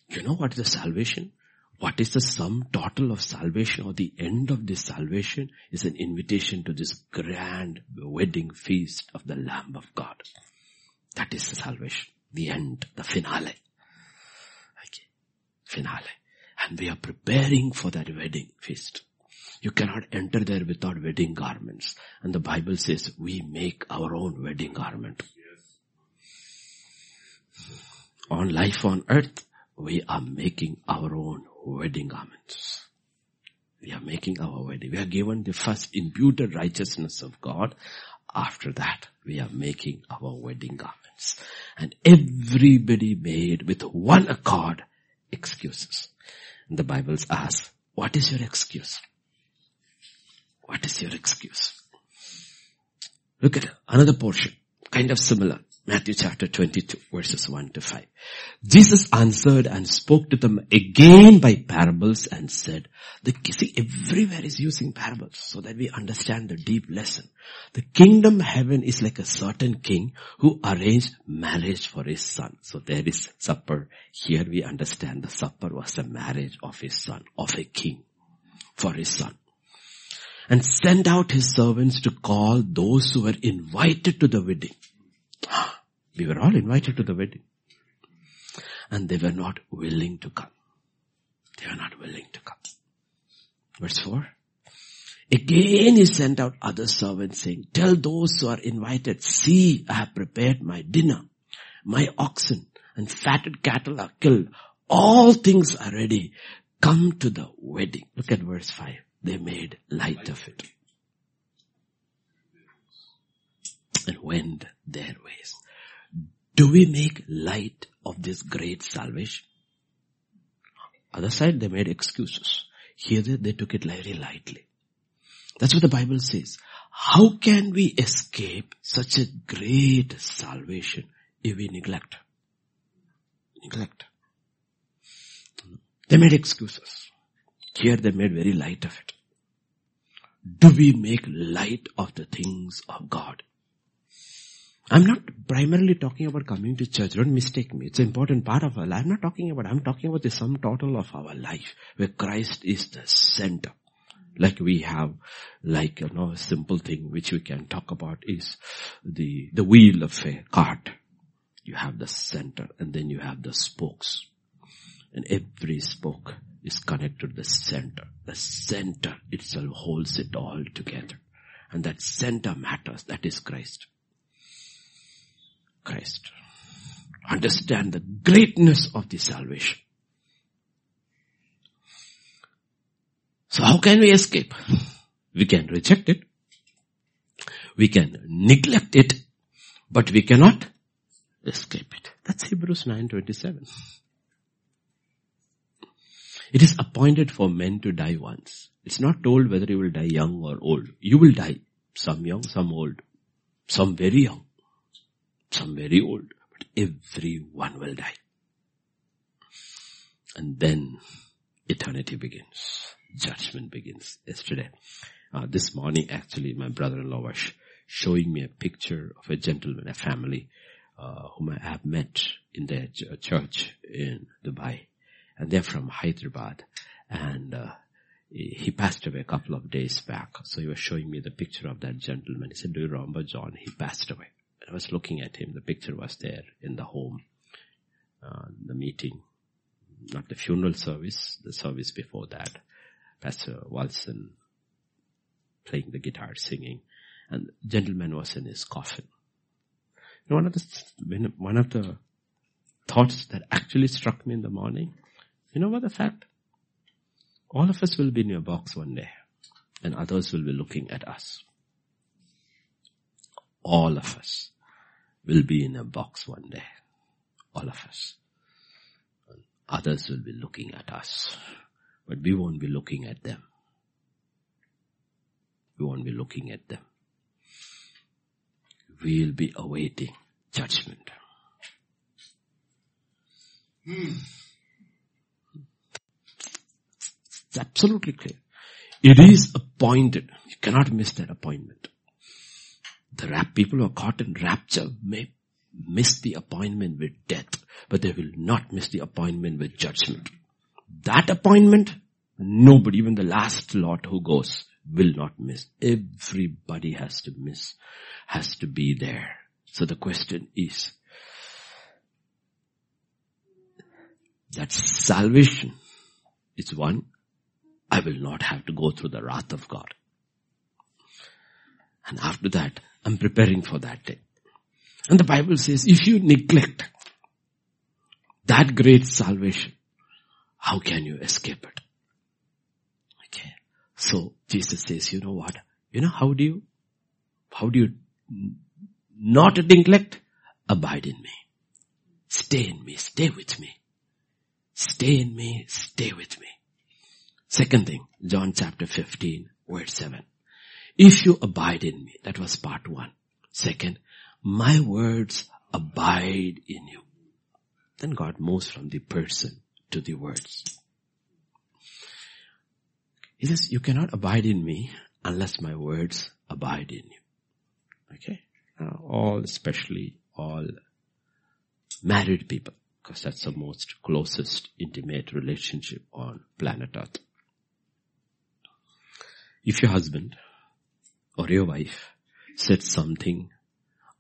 You know what is the salvation? What is the sum total of salvation or the end of this salvation is an invitation to this grand wedding feast of the Lamb of God. That is the salvation. The end, the finale. Okay. Finale. And we are preparing for that wedding feast. You cannot enter there without wedding garments. And the Bible says we make our own wedding garment. On life on earth, we are making our own wedding garments. We are making our wedding. We are given the first imputed righteousness of God. After that, we are making our wedding garments. And everybody made with one accord excuses. And the Bible asks, what is your excuse? What is your excuse? Look at another portion, kind of similar. Matthew chapter 22 verses 1 to 5. Jesus answered and spoke to them again by parables and said, the, see everywhere is using parables so that we understand the deep lesson. The kingdom heaven is like a certain king who arranged marriage for his son. So there is supper. Here we understand the supper was the marriage of his son, of a king for his son and sent out his servants to call those who were invited to the wedding. We were all invited to the wedding. And they were not willing to come. They were not willing to come. Verse 4. Again he sent out other servants saying, tell those who are invited, see, I have prepared my dinner. My oxen and fatted cattle are killed. All things are ready. Come to the wedding. Look at verse 5 they made light of it. And went their ways. Do we make light of this great salvation? Other side, they made excuses. Here they, took it very lightly. That's what the Bible says. how can we escape such a great salvation if we neglect? Neglect. They made excuses. Here they made very light of it. Do we make light of the things of God? I'm not primarily talking about coming to church. Don't mistake me. It's an important part of our life. I'm not talking about, I'm talking about the sum total of our life where Christ is the center. Like we have, like, you know, a simple thing which we can talk about is the, the wheel of a cart. You have the center and then you have the spokes. And every spoke is connected to the center. The center itself holds it all together. And that center matters. That is Christ. Christ. Understand the greatness of the salvation. So how can we escape? We can reject it. We can neglect it, but we cannot escape it. That's Hebrews 9.27. It is appointed for men to die once. It's not told whether you will die young or old. You will die. Some young, some old. Some very young. Some very old. But everyone will die. And then eternity begins judgment begins yesterday. Uh, this morning actually my brother-in-law was showing me a picture of a gentleman, a family, uh, whom I have met in their church in Dubai. And they're from Hyderabad. And, uh, he passed away a couple of days back. So he was showing me the picture of that gentleman. He said, do you remember John? He passed away. I was looking at him. The picture was there in the home, uh, the meeting, not the funeral service, the service before that. Pastor Walson playing the guitar, singing, and the gentleman was in his coffin. You know, one of the, one of the thoughts that actually struck me in the morning, you know what the fact? All of us will be in your box one day, and others will be looking at us. All of us will be in a box one day. All of us. Others will be looking at us. But we won't be looking at them. We won't be looking at them. We'll be awaiting judgment. Hmm. It's absolutely clear. It is appointed. You cannot miss that appointment. The rap people who are caught in rapture may miss the appointment with death, but they will not miss the appointment with judgment. That appointment, nobody, even the last lot who goes, will not miss. Everybody has to miss, has to be there. So the question is, that salvation is one, I will not have to go through the wrath of God. And after that, I'm preparing for that day. And the Bible says, if you neglect that great salvation, how can you escape it? Okay. So Jesus says, you know what? You know how do you, how do you not neglect? Abide in me. Stay in me. Stay with me. Stay in me. Stay with me. Second thing, John chapter 15, verse 7. If you abide in me, that was part one. Second, my words abide in you. Then God moves from the person to the words. He says, you cannot abide in me unless my words abide in you. Okay? Now, all, especially all married people, because that's the most closest intimate relationship on planet earth. If your husband or your wife said something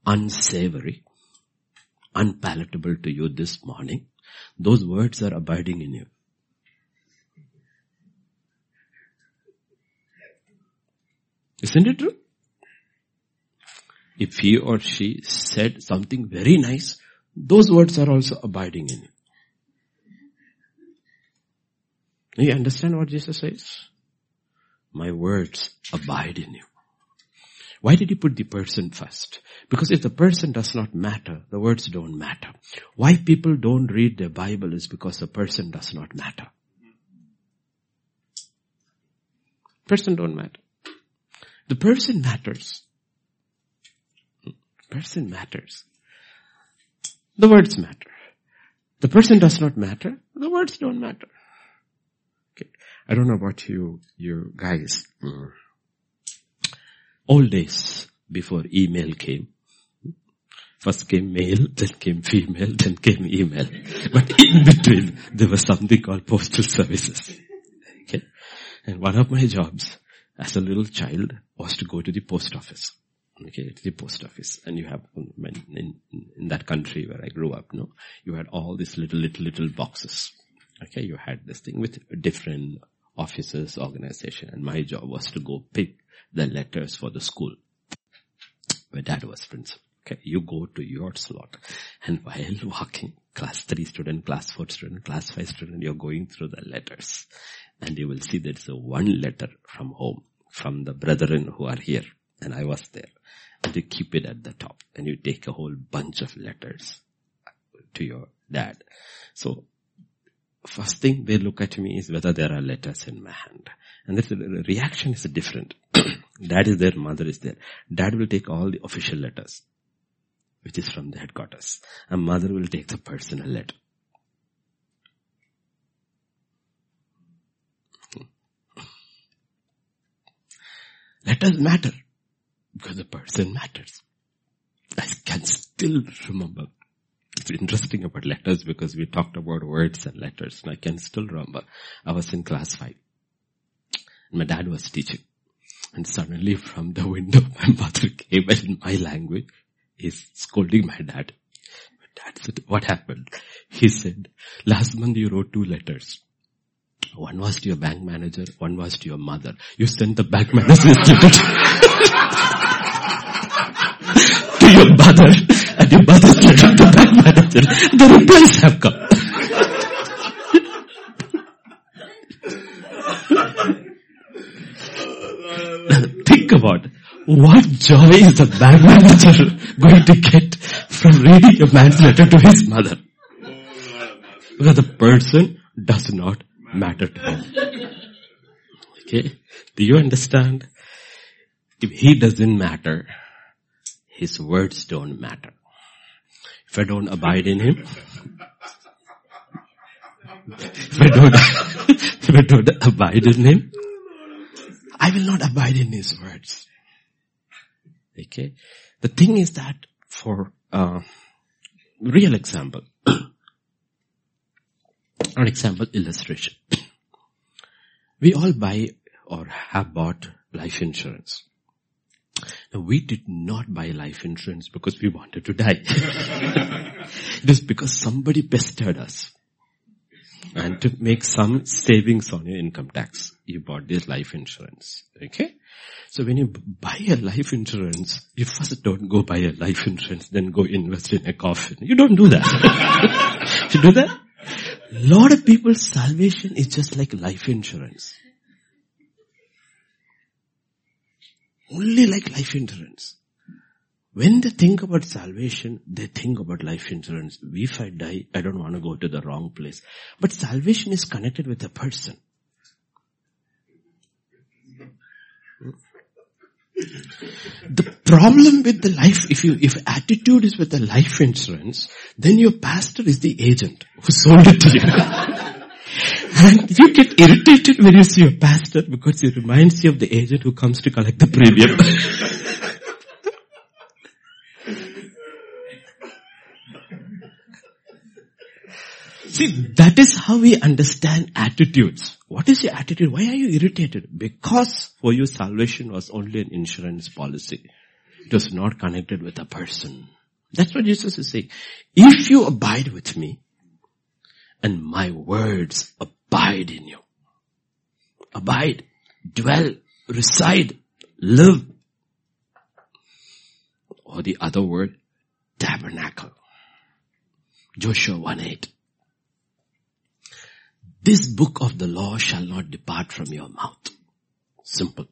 unsavory, unpalatable to you this morning, those words are abiding in you. Isn't it true? If he or she said something very nice, those words are also abiding in you. You understand what Jesus says? My words abide in you. Why did he put the person first? Because if the person does not matter, the words don't matter. Why people don't read the Bible is because the person does not matter. Person don't matter. The person matters. Person matters. The words matter. The person does not matter. The words don't matter. Okay. I don't know about you, you guys. Old days before email came. First came male, then came female, then came email. But in between, there was something called postal services. Okay. And one of my jobs as a little child was to go to the post office. Okay, to the post office. And you have, in, in, in that country where I grew up, no, you had all these little, little, little boxes. Okay, you had this thing with different offices, organization, and my job was to go pick the letters for the school. My dad was principal. Okay, you go to your slot and while walking, class 3 student, class 4 student, class 5 student, you're going through the letters and you will see there's a one letter from home, from the brethren who are here and I was there and you keep it at the top and you take a whole bunch of letters to your dad. So first thing they look at me is whether there are letters in my hand. And the reaction is different. dad is there, mother is there. Dad will take all the official letters, which is from the headquarters. And mother will take the personal letter. Hmm. Letters matter because the person matters. I can still remember. It's interesting about letters because we talked about words and letters and I can still remember. I was in class five. And my dad was teaching. And suddenly from the window my mother came and in my language is scolding my dad. My dad said, what happened? He said, last month you wrote two letters. One was to your bank manager, one was to your mother. You sent the bank manager's letter. to your mother and your mother said the replies have come. Think about what joy is the bank manager going to get from reading a man's letter to his mother. Because the person does not matter to him. Okay? Do you understand? If he doesn't matter, his words don't matter. If I don't abide in him, if I don't, if I don't abide in him, I will not abide in his words. Okay. The thing is that for uh, real example, an example illustration. We all buy or have bought life insurance. Now we did not buy life insurance because we wanted to die. it is because somebody pestered us. And to make some savings on your income tax, you bought this life insurance. Okay? So when you buy a life insurance, you first don't go buy a life insurance, then go invest in a coffin. You don't do that. you do that? Lot of people's salvation is just like life insurance. Only like life insurance. When they think about salvation, they think about life insurance. If I die, I don't want to go to the wrong place. But salvation is connected with a person. The problem with the life, if you, if attitude is with the life insurance, then your pastor is the agent who sold it to you. And you get irritated when you see your pastor because he reminds you of the agent who comes to collect the premium. See, that is how we understand attitudes. What is your attitude? Why are you irritated? Because for you salvation was only an insurance policy. It was not connected with a person. That's what Jesus is saying. If you abide with me and my words abide in you. Abide, dwell, reside, live. Or the other word, tabernacle. Joshua 1 8. This book of the law shall not depart from your mouth. Simple.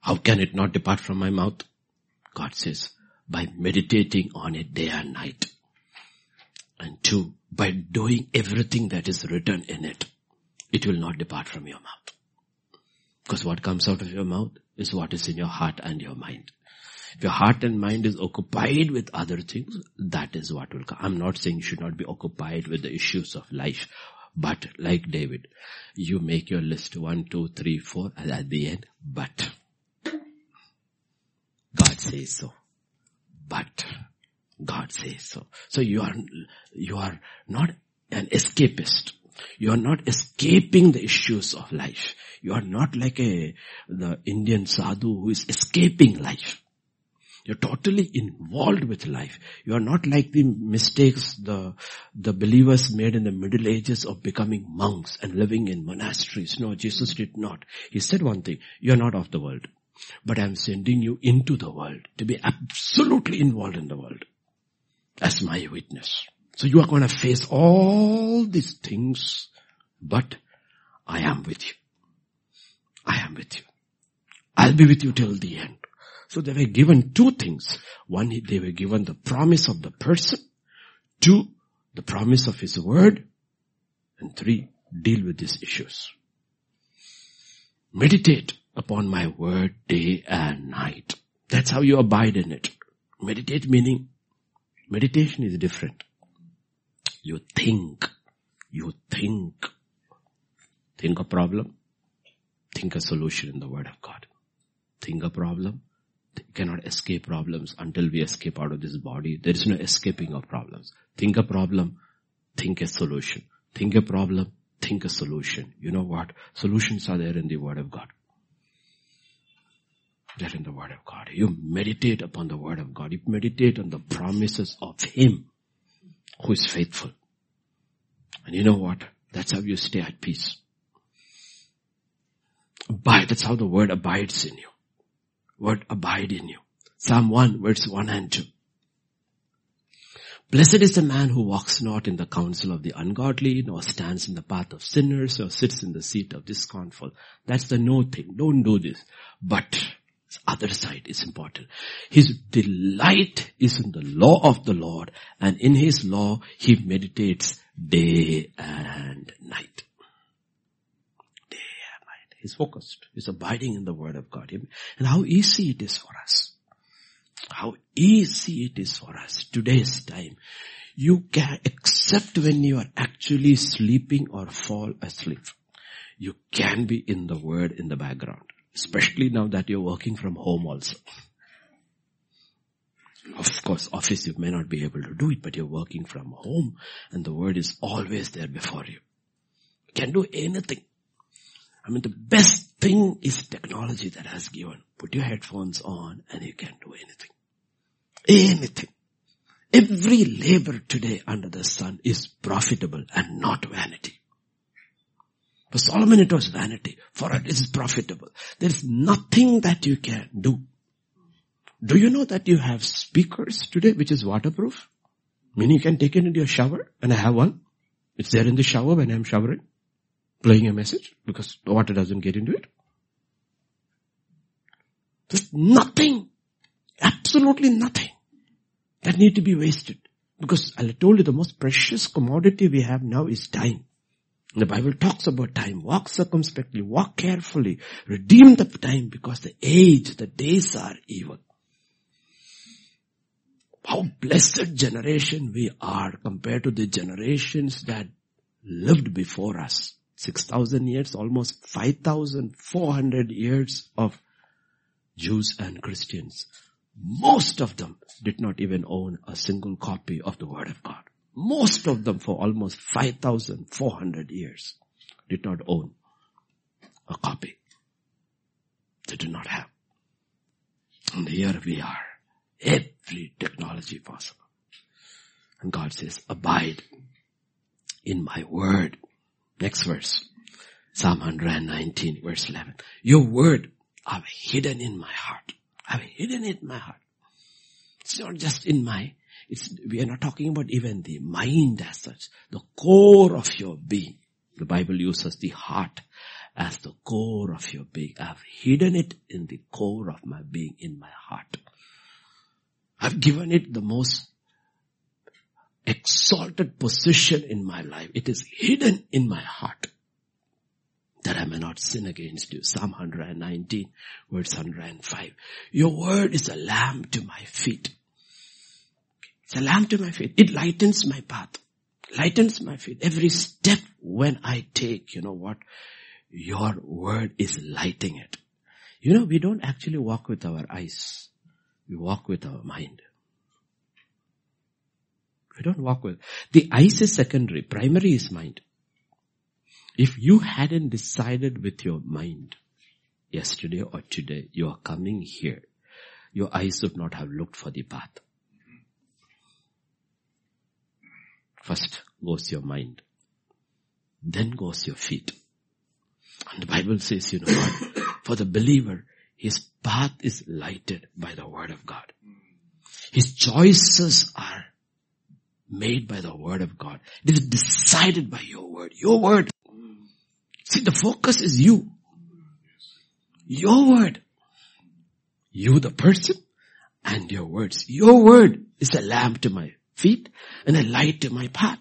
How can it not depart from my mouth? God says, by meditating on it day and night. And two, by doing everything that is written in it it will not depart from your mouth. Because what comes out of your mouth is what is in your heart and your mind. If your heart and mind is occupied with other things, that is what will come. I'm not saying you should not be occupied with the issues of life. But like David, you make your list one, two, three, four, and at the end, but. God says so. But God says so. So you are, you are not an escapist. You are not escaping the issues of life. You are not like a, the Indian sadhu who is escaping life. You're totally involved with life. You are not like the mistakes the, the believers made in the middle ages of becoming monks and living in monasteries. No, Jesus did not. He said one thing, you're not of the world, but I'm sending you into the world to be absolutely involved in the world as my witness. So you are going to face all these things, but I am with you. I am with you. I'll be with you till the end. So they were given two things. One, they were given the promise of the person. Two, the promise of his word. And three, deal with these issues. Meditate upon my word day and night. That's how you abide in it. Meditate meaning, meditation is different. You think, you think, think a problem, think a solution in the word of God. Think a problem, You cannot escape problems until we escape out of this body. There is no escaping of problems. Think a problem, think a solution. Think a problem, think a solution. You know what? Solutions are there in the Word of God. They're in the Word of God. You meditate upon the Word of God. You meditate on the promises of Him who is faithful. And you know what? That's how you stay at peace. Abide. That's how the Word abides in you word abide in you. Psalm 1 verse 1 and 2. Blessed is the man who walks not in the counsel of the ungodly, nor stands in the path of sinners, or sits in the seat of disconfort. That's the no thing. Don't do this. But other side is important. His delight is in the law of the Lord, and in his law he meditates day and night. Day and night. He's focused. He's abiding in the word of God. And how easy it is for us. How easy it is for us. Today's time. You can, except when you are actually sleeping or fall asleep. You can be in the word in the background. Especially now that you're working from home also. Of course, office you may not be able to do it, but you're working from home and the word is always there before you. You can do anything. I mean, the best thing is technology that has given. Put your headphones on and you can do anything. Anything. Every labor today under the sun is profitable and not vanity. For Solomon it was vanity. For it is profitable. There is nothing that you can do. Do you know that you have speakers today which is waterproof? Meaning you can take it into your shower and I have one. It's there in the shower when I'm showering playing a message because water doesn't get into it. There's nothing, absolutely nothing that need to be wasted. Because I told you the most precious commodity we have now is time. The Bible talks about time. Walk circumspectly, walk carefully, redeem the time because the age, the days are evil. How blessed generation we are compared to the generations that lived before us. 6,000 years, almost 5,400 years of Jews and Christians. Most of them did not even own a single copy of the Word of God. Most of them for almost 5,400 years did not own a copy. They did not have. And here we are. Every technology possible. And God says, abide in my word. Next verse. Psalm 119 verse 11. Your word I've hidden in my heart. I've hidden it in my heart. It's not just in my, it's, we are not talking about even the mind as such. The core of your being. The Bible uses the heart as the core of your being. I've hidden it in the core of my being, in my heart. I've given it the most exalted position in my life. It is hidden in my heart. that I may not sin against you. Psalm 119 verse 105. Your word is a lamp to my feet. It's a lamp to my feet. It lightens my path. Lightens my feet. Every step when I take, you know what? Your word is lighting it. You know, we don't actually walk with our eyes. We walk with our mind. We don't walk with, the eyes is secondary. Primary is mind. If you hadn't decided with your mind yesterday or today, you are coming here, your eyes would not have looked for the path. First goes your mind. Then goes your feet. And the Bible says, you know? For the believer, his path is lighted by the word of God. His choices are made by the word of God. It is decided by your word. Your word See, the focus is you. Your word. You the person and your words. Your word is a lamp to my feet and a light to my path.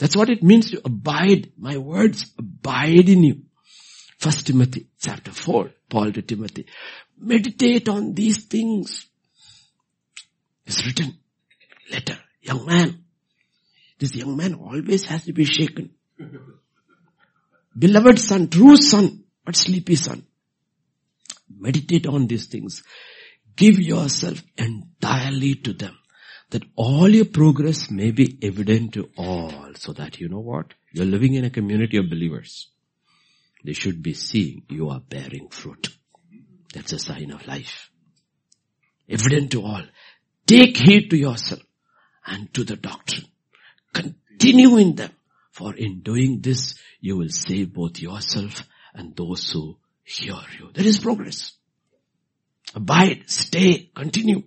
That's what it means to abide. My words abide in you. First Timothy chapter 4, Paul to Timothy. Meditate on these things. It's written. Letter. Young man. This young man always has to be shaken. Beloved son, true son, but sleepy son. Meditate on these things. Give yourself entirely to them. That all your progress may be evident to all. So that you know what? You're living in a community of believers. They should be seeing you are bearing fruit. That's a sign of life. Evident to all. Take heed to yourself and to the doctrine. Continue in them for in doing this, you will save both yourself and those who hear you. There is progress. Abide, stay, continue.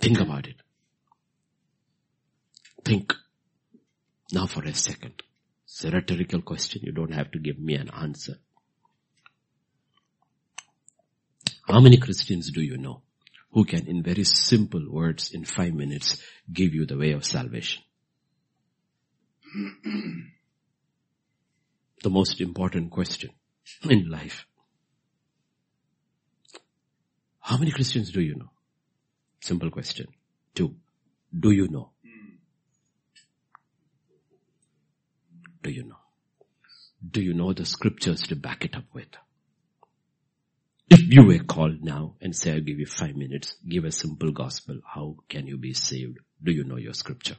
Think about it. Think. Now for a second. It's a rhetorical question. You don't have to give me an answer. How many Christians do you know who can in very simple words in five minutes give you the way of salvation. the most important question in life. How many Christians do you know? Simple question. Two. Do you know? Do you know? Do you know the scriptures to back it up with? If you were called now and say, I'll give you five minutes, give a simple gospel, how can you be saved? Do you know your scripture?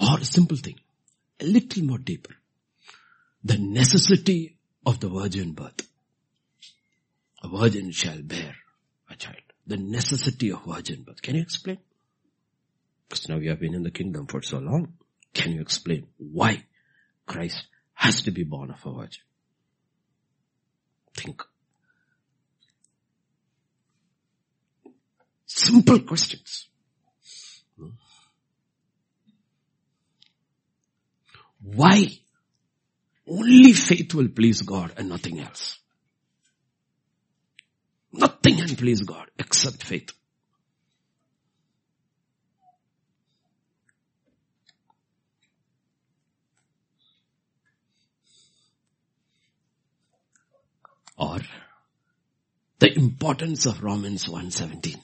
Or a simple thing, a little more deeper. The necessity of the virgin birth. A virgin shall bear a child the necessity of virgin birth. Can you explain? Because now you have been in the kingdom for so long. Can you explain why Christ has to be born of a virgin? Think. Simple questions. Hmm? Why? Only faith will please God and nothing else. Nothing can please God except faith. Or the importance of Romans 1.17.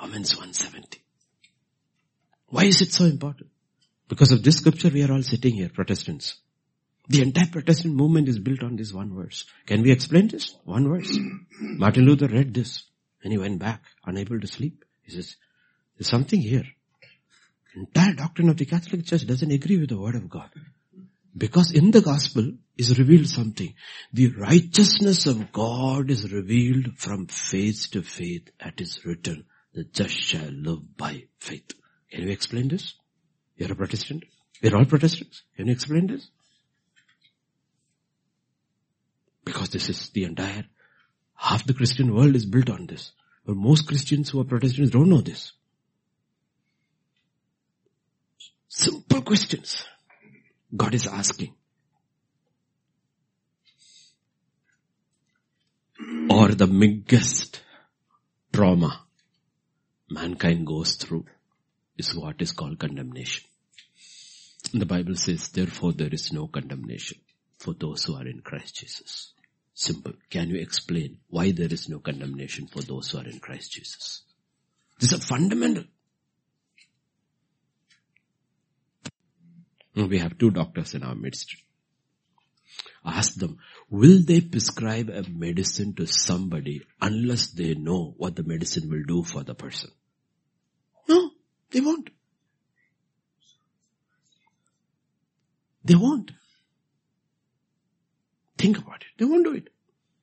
Romans 1.17. Why is it so important? Because of this scripture we are all sitting here, Protestants. The entire Protestant movement is built on this one verse. Can we explain this? One verse. Martin Luther read this and he went back, unable to sleep. He says, there's something here. Entire doctrine of the Catholic Church doesn't agree with the word of God. Because in the gospel is revealed something. The righteousness of God is revealed from faith to faith. It is written, the just shall live by faith. Can you explain this? You're a Protestant? We're all Protestants. Can you explain this? Because this is the entire, half the Christian world is built on this. But most Christians who are Protestants don't know this. Simple questions. God is asking. Or the biggest trauma mankind goes through is what is called condemnation. The Bible says, therefore there is no condemnation for those who are in Christ Jesus. Simple. Can you explain why there is no condemnation for those who are in Christ Jesus? This is a fundamental. We have two doctors in our midst. Ask them, will they prescribe a medicine to somebody unless they know what the medicine will do for the person? They won't. They won't. Think about it. They won't do it.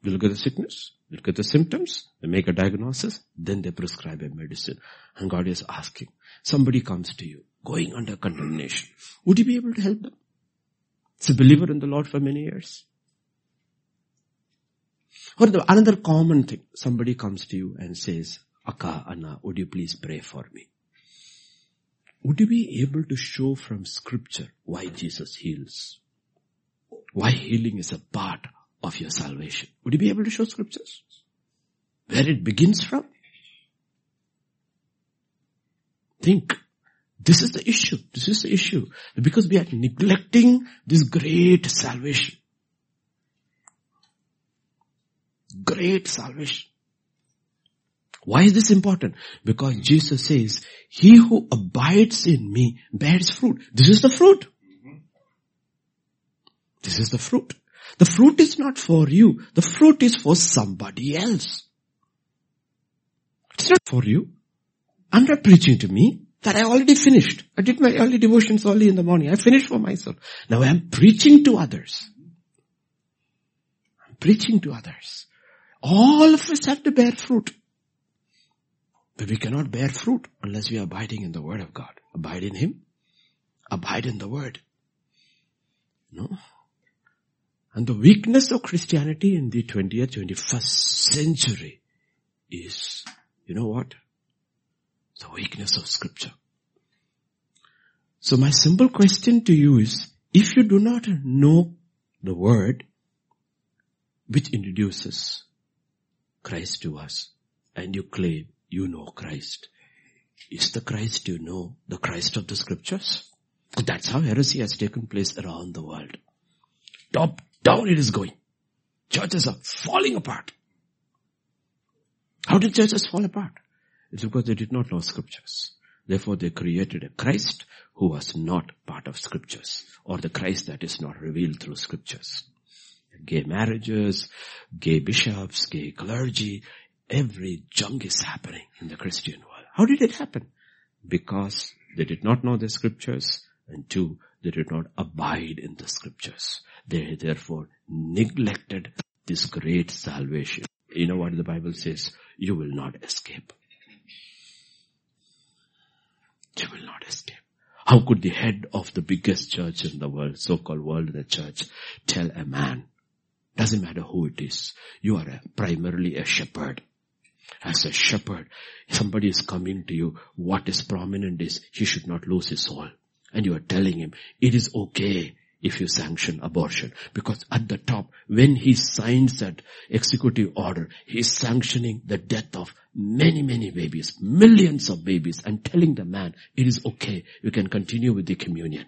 They look at the sickness, they look at the symptoms, they make a diagnosis, then they prescribe a medicine. And God is asking, somebody comes to you, going under condemnation. Would you be able to help them? It's a believer in the Lord for many years. Or the, another common thing, somebody comes to you and says, Akka, Anna, would you please pray for me? Would you be able to show from scripture why Jesus heals? Why healing is a part of your salvation? Would you be able to show scriptures? Where it begins from? Think. This is the issue. This is the issue. Because we are neglecting this great salvation. Great salvation. Why is this important? Because Jesus says, he who abides in me bears fruit. This is the fruit. This is the fruit. The fruit is not for you. The fruit is for somebody else. It's not for you. I'm not preaching to me that I already finished. I did my early devotions early in the morning. I finished for myself. Now I'm preaching to others. I'm preaching to others. All of us have to bear fruit. But we cannot bear fruit unless we are abiding in the Word of God. Abide in Him. Abide in the Word. No? And the weakness of Christianity in the 20th, 21st century is, you know what? The weakness of scripture. So my simple question to you is, if you do not know the word which introduces Christ to us and you claim you know Christ, is the Christ you know the Christ of the scriptures? That's how heresy has taken place around the world. Top down it is going. Churches are falling apart. How did churches fall apart? It's because they did not know scriptures. Therefore they created a Christ who was not part of scriptures or the Christ that is not revealed through scriptures. Gay marriages, gay bishops, gay clergy, every junk is happening in the Christian world. How did it happen? Because they did not know the scriptures and two, they did not abide in the scriptures. They therefore neglected this great salvation. You know what the Bible says? You will not escape. You will not escape. How could the head of the biggest church in the world, so-called world the church, tell a man, doesn't matter who it is, you are a, primarily a shepherd. As a shepherd, somebody is coming to you, what is prominent is he should not lose his soul. And you are telling him, it is okay if you sanction abortion. Because at the top, when he signs that executive order, he is sanctioning the death of many, many babies, millions of babies, and telling the man, it is okay, you can continue with the communion.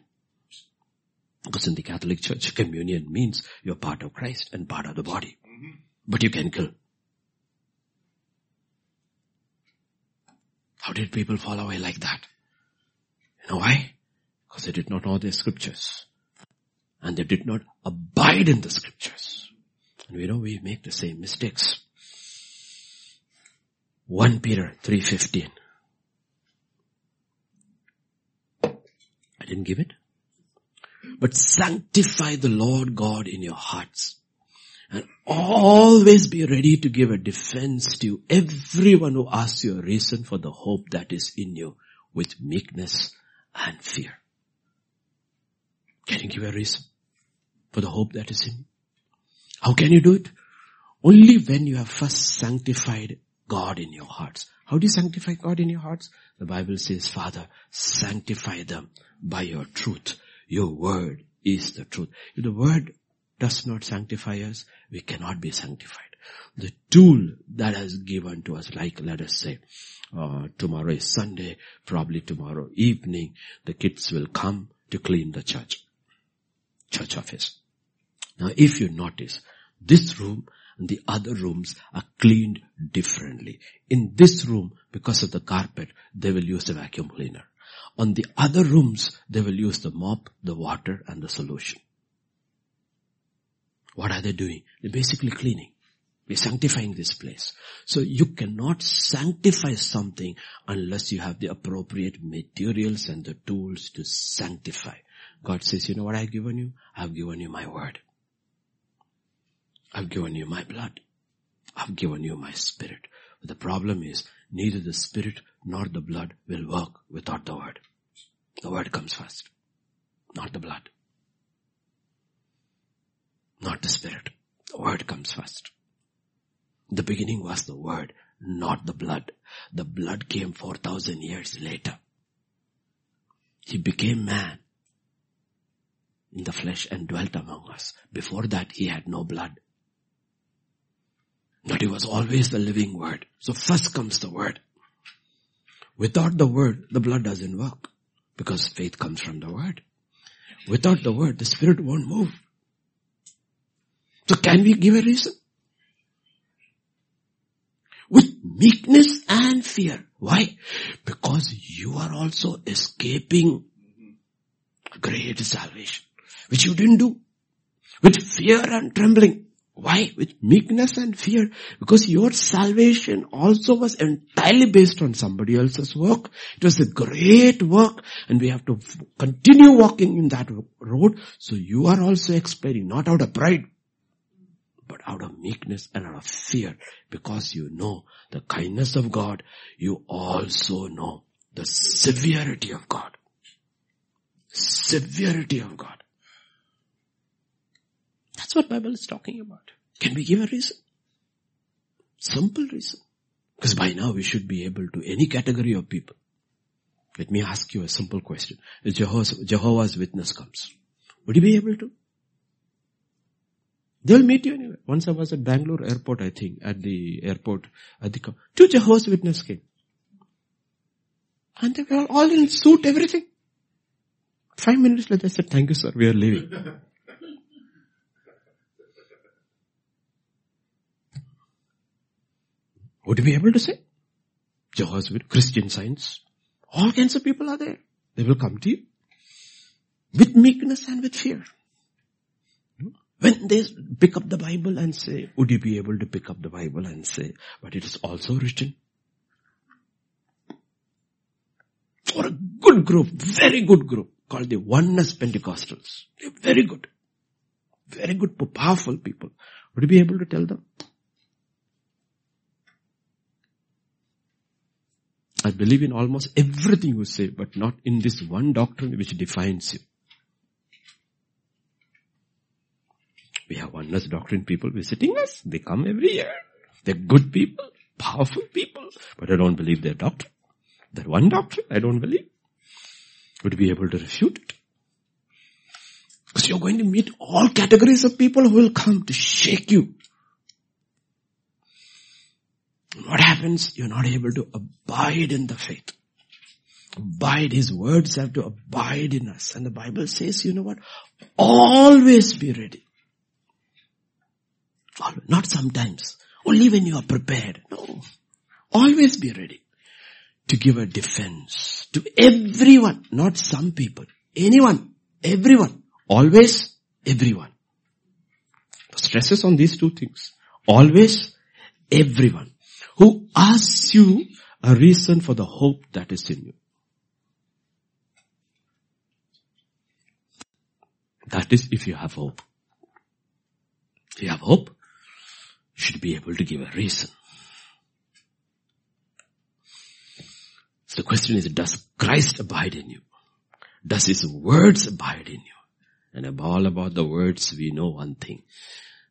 Because in the Catholic Church, communion means you're part of Christ and part of the body. Mm-hmm. But you can kill. How did people fall away like that? You know why? Because they did not know the scriptures. And they did not abide in the scriptures. And we know we make the same mistakes. 1 Peter 3.15. I didn't give it. But sanctify the Lord God in your hearts. And always be ready to give a defense to everyone who asks you a reason for the hope that is in you with meekness and fear. Can you give a reason for the hope that is in you? How can you do it? Only when you have first sanctified God in your hearts. How do you sanctify God in your hearts? The Bible says, Father, sanctify them by your truth. Your word is the truth. If the word does not sanctify us, we cannot be sanctified. The tool that has given to us, like let us say, uh, tomorrow is Sunday, probably tomorrow evening, the kids will come to clean the church, church office. Now if you notice, this room and the other rooms are cleaned differently. In this room, because of the carpet, they will use the vacuum cleaner. On the other rooms, they will use the mop, the water and the solution. What are they doing? They're basically cleaning. We're sanctifying this place. So you cannot sanctify something unless you have the appropriate materials and the tools to sanctify. God says, you know what I've given you? I've given you my word. I've given you my blood. I've given you my spirit. But the problem is neither the spirit nor the blood will work without the word. The word comes first, not the blood, not the spirit. The word comes first. The beginning was the word, not the blood. The blood came 4,000 years later. He became man in the flesh and dwelt among us. Before that, he had no blood. But he was always the living word. So first comes the word. Without the word, the blood doesn't work because faith comes from the word. Without the word, the spirit won't move. So can we give a reason? With meekness and fear. Why? Because you are also escaping great salvation, which you didn't do. With fear and trembling. Why? With meekness and fear. Because your salvation also was entirely based on somebody else's work. It was a great work and we have to continue walking in that road. So you are also expiring, not out of pride, but out of meekness and out of fear. Because you know the kindness of God, you also know the severity of God. Severity of God. That's what Bible is talking about. Can we give a reason? Simple reason. Because by now we should be able to any category of people. Let me ask you a simple question. If Jehovah's, Jehovah's Witness comes, would you be able to? They'll meet you anyway. Once I was at Bangalore airport, I think, at the airport, at the, two Jehovah's Witnesses came. And they were all in suit, everything. Five minutes later, I said, thank you sir, we are leaving. Would you be able to say? Jehovah's with Christian science. All kinds of people are there. They will come to you. With meekness and with fear. When they pick up the Bible and say, would you be able to pick up the Bible and say, but it is also written? For a good group, very good group called the Oneness Pentecostals. They're very good. Very good, powerful people. Would you be able to tell them? I believe in almost everything you say, but not in this one doctrine which defines you. We have oneness doctrine people visiting us. They come every year. They're good people, powerful people, but I don't believe their doctrine. That one doctrine, I don't believe. Would be able to refute it. Because you're going to meet all categories of people who will come to shake you what happens? You're not able to abide in the faith. Abide, His words have to abide in us. And the Bible says, you know what? Always be ready. Not sometimes. Only when you are prepared. No. Always be ready to give a defense to everyone, not some people. Anyone, everyone, always, everyone. Stresses on these two things. Always, everyone who asks you a reason for the hope that is in you. That is if you have hope. You have hope, should be able to give a reason. So the question is, does Christ abide in you? Does His words abide in you? And all about the words, we know one thing.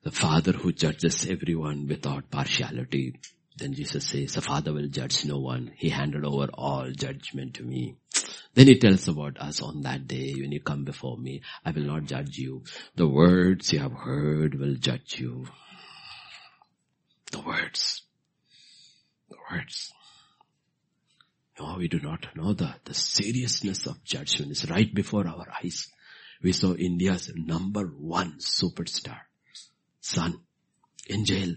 The Father who judges everyone without partiality then Jesus says, the Father will judge no one. He handed over all judgment to me. Then he tells about us on that day when you come before me, I will not judge you. The words you have heard will judge you. The words. The words. No, we do not know the, the seriousness of judgment is right before our eyes. We saw India's number one superstar, son, in jail.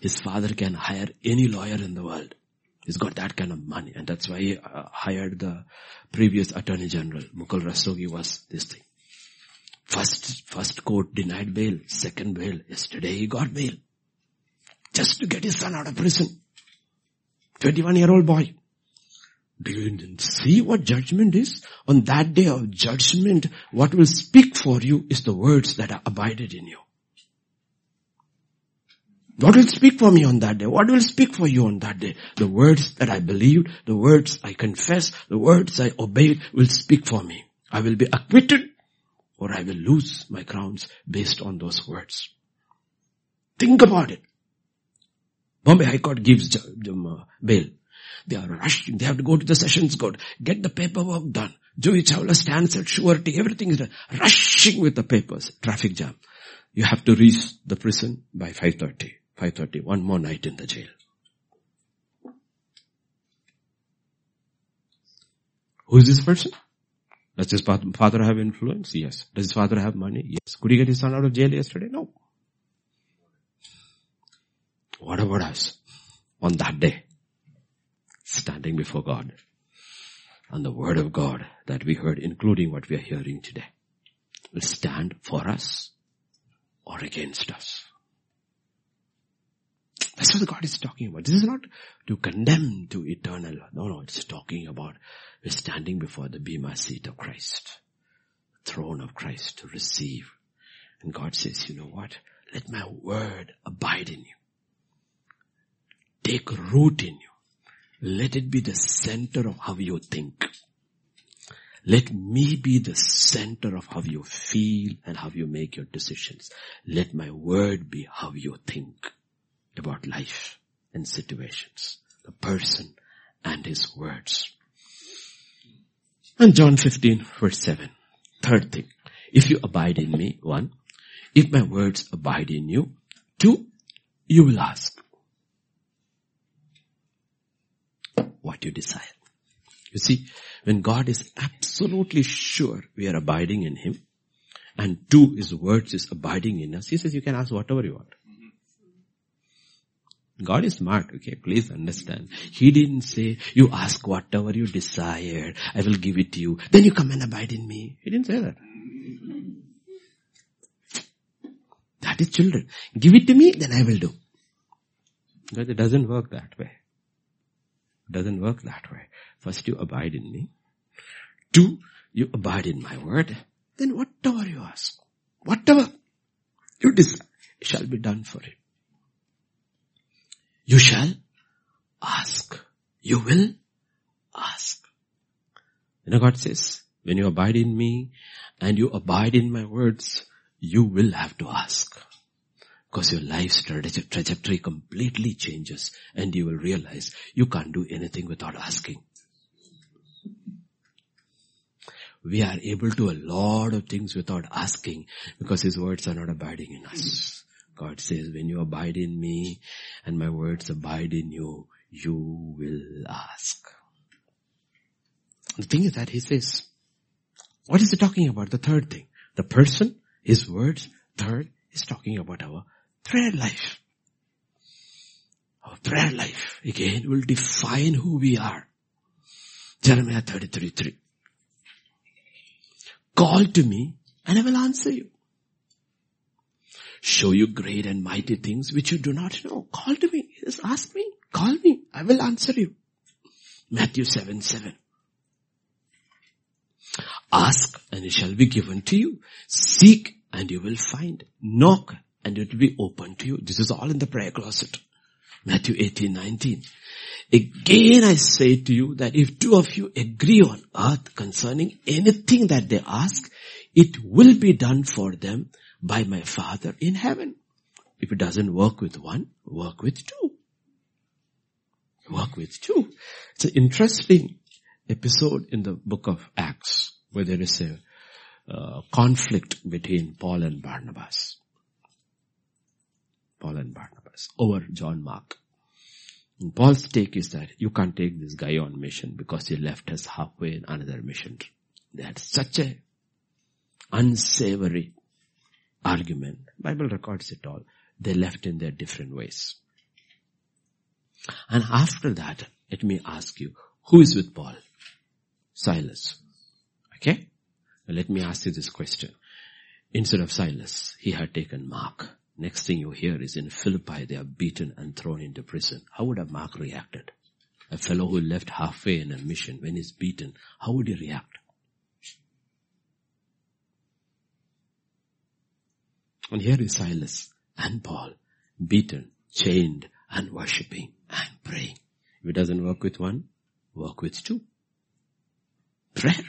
His father can hire any lawyer in the world. He's got that kind of money and that's why he uh, hired the previous attorney general. Mukul Rohatgi was this thing. First, first court denied bail, second bail. Yesterday he got bail. Just to get his son out of prison. 21 year old boy. Do you see what judgment is? On that day of judgment, what will speak for you is the words that are abided in you. What will speak for me on that day? What will speak for you on that day? The words that I believed, the words I confess, the words I obeyed will speak for me. I will be acquitted or I will lose my crowns based on those words. Think about it. Bombay High Court gives uh, bail. They are rushing. They have to go to the sessions court, get the paperwork done. Juhi Chawla stands at surety. Everything is done. Rushing with the papers. Traffic jam. You have to reach the prison by 5.30. 5.30, one more night in the jail. Who is this person? Does his father have influence? Yes. Does his father have money? Yes. Could he get his son out of jail yesterday? No. What about us? On that day, standing before God, and the word of God that we heard, including what we are hearing today, will stand for us or against us. That's what God is talking about. This is not to condemn to eternal. No, no, it's talking about we're standing before the Bema seat of Christ, throne of Christ to receive. And God says, you know what? Let my word abide in you. Take root in you. Let it be the center of how you think. Let me be the center of how you feel and how you make your decisions. Let my word be how you think about life and situations, the person and his words. And John 15 verse 7, third thing, if you abide in me, one, if my words abide in you, two, you will ask what you desire. You see, when God is absolutely sure we are abiding in Him, and two, His words is abiding in us, He says you can ask whatever you want. God is smart, okay? Please understand. He didn't say, you ask whatever you desire, I will give it to you. Then you come and abide in me. He didn't say that. That is children. Give it to me, then I will do. But it doesn't work that way. Doesn't work that way. First you abide in me. Two, you abide in my word. Then whatever you ask, whatever you desire, shall be done for you. You shall ask. You will ask. You know God says, when you abide in me and you abide in my words, you will have to ask. Because your life's trajectory completely changes and you will realize you can't do anything without asking. We are able to a lot of things without asking because His words are not abiding in us. God says, when you abide in me and my words abide in you, you will ask. The thing is that he says, what is he talking about? The third thing. The person, his words, third, is talking about our prayer life. Our prayer life, again, will define who we are. Jeremiah 33, 3. Call to me and I will answer you show you great and mighty things which you do not know. Call to me. Just ask me. Call me. I will answer you. Matthew 7, 7. Ask and it shall be given to you. Seek and you will find. Knock and it will be open to you. This is all in the prayer closet. Matthew 18, 19. Again I say to you that if two of you agree on earth concerning anything that they ask, it will be done for them by my Father in heaven. If it doesn't work with one, work with two. Work with two. It's an interesting episode in the book of Acts where there is a uh, conflict between Paul and Barnabas. Paul and Barnabas over John Mark. And Paul's take is that you can't take this guy on mission because he left us halfway in another mission. They had such a unsavory argument. Bible records it all. They left in their different ways. And after that, let me ask you, who is with Paul? Silas. Okay? Now let me ask you this question. Instead of Silas, he had taken Mark. Next thing you hear is in Philippi they are beaten and thrown into prison. How would a Mark reacted? A fellow who left halfway in a mission when he's beaten, how would he react? And here is Silas and Paul, beaten, chained, and worshipping and praying. If it doesn't work with one, work with two. Prayer.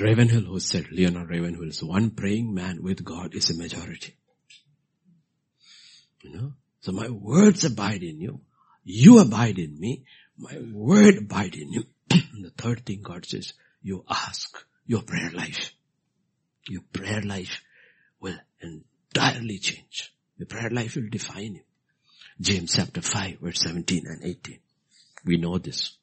Ravenhill who said, Leonard Ravenhill, so one praying man with God is a majority. You know? So my words abide in you. You abide in me. My word abide in you. the third thing God says, you ask your prayer life. Your prayer life will entirely change. Your prayer life will define you. James chapter 5 verse 17 and 18. We know this.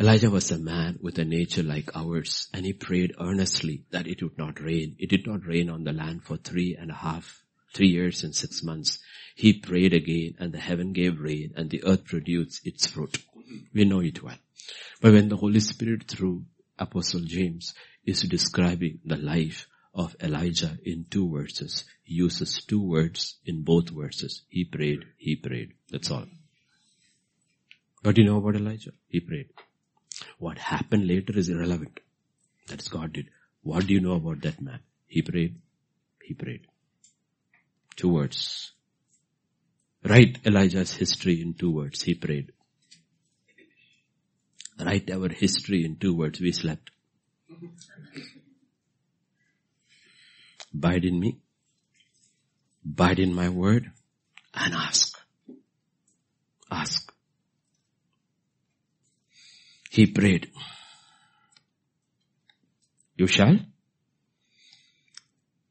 Elijah was a man with a nature like ours and he prayed earnestly that it would not rain. It did not rain on the land for three and a half, three years and six months. He prayed again and the heaven gave rain and the earth produced its fruit. We know it well. But when the Holy Spirit through Apostle James is describing the life of Elijah in two verses, he uses two words in both verses. He prayed, he prayed. That's all. But do you know about Elijah? He prayed. What happened later is irrelevant. That's God did. What do you know about that man? He prayed, he prayed. Two words. Write Elijah's history in two words. He prayed. Write our history in two words. We slept. Bide in me. Bide in my word and ask. Ask. He prayed. You shall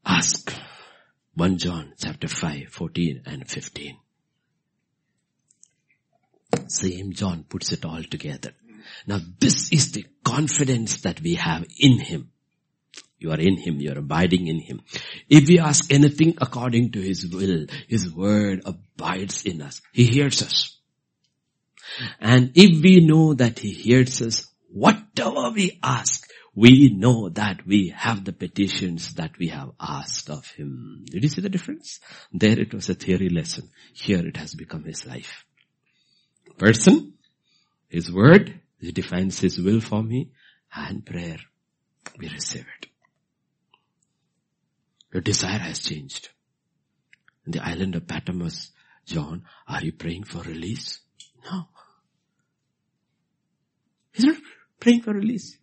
ask. 1 John chapter 5, 14 and 15. Same John puts it all together. Now this is the confidence that we have in Him. You are in Him, you are abiding in Him. If we ask anything according to His will, His word abides in us. He hears us. And if we know that He hears us, whatever we ask, we know that we have the petitions that we have asked of Him. Did you see the difference? There it was a theory lesson. Here it has become His life. Person, His word, he defines His will for me and prayer. We receive it. Your desire has changed. In the island of Patmos, John, are you praying for release? No. He's not praying for release.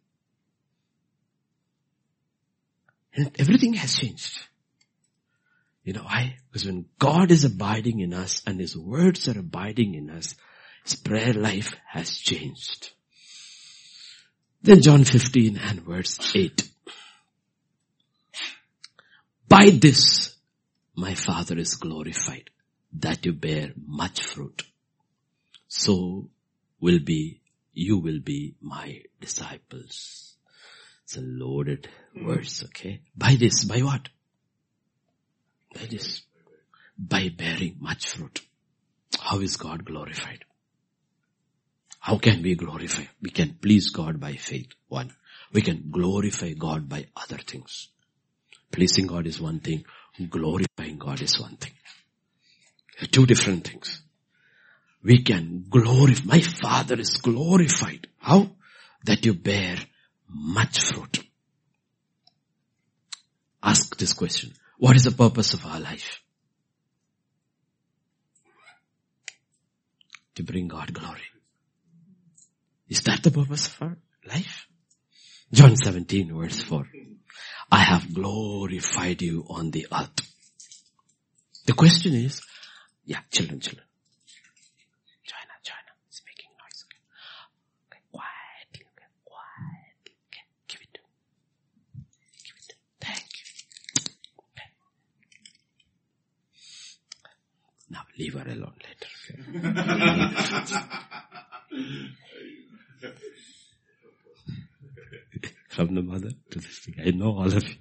And everything has changed. You know why? Because when God is abiding in us and His words are abiding in us, His prayer life has changed. Then John 15 and verse 8. By this my Father is glorified, that you bear much fruit. So will be, you will be my disciples. It's a loaded verse, okay? By this, by what? By this. By bearing much fruit. How is God glorified? How can we glorify? We can please God by faith. One. We can glorify God by other things. Pleasing God is one thing. Glorifying God is one thing. Two different things. We can glorify, my Father is glorified. How? That you bear much fruit. Ask this question. What is the purpose of our life? To bring God glory. Is that the purpose of our life? John 17 verse 4. I have glorified you on the earth. The question is, yeah, children, children. China, China, it's making noise. Okay, okay quietly, okay, quietly. Okay, give it. Give it. Thank you. Okay. Now leave her alone later. From the mother to the thing. I know all of you.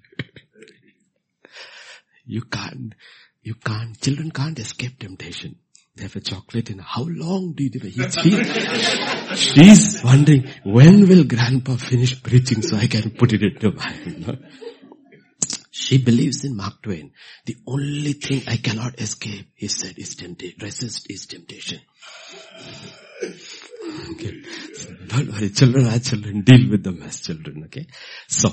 you can't, you can't, children can't escape temptation. They have a chocolate in how long do you do it? she's wondering, when will grandpa finish preaching so I can put it into my, you know? She believes in Mark Twain. The only thing I cannot escape, he said, is temptation. Resist is temptation. Okay. Don't worry, children are children. Deal with them as children, okay? So,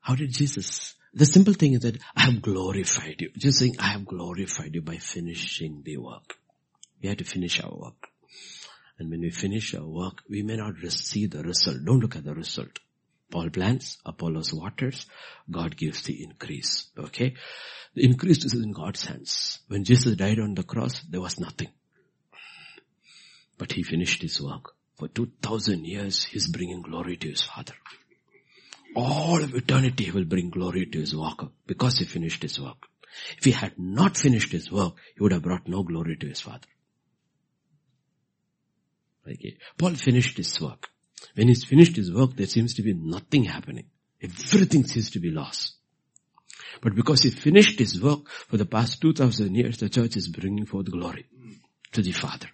how did Jesus? The simple thing is that I have glorified you. Just saying, I have glorified you by finishing the work. We have to finish our work. And when we finish our work, we may not see the result. Don't look at the result. Paul plants, Apollos waters, God gives the increase. Okay? The increase is in God's hands. When Jesus died on the cross, there was nothing. But he finished his work. For 2000 years, he's bringing glory to his Father. All of eternity he will bring glory to his work because he finished his work. If he had not finished his work, he would have brought no glory to his Father. Okay. Paul finished his work. When he's finished his work, there seems to be nothing happening. Everything seems to be lost. But because he finished his work for the past 2000 years, the church is bringing forth glory to the Father.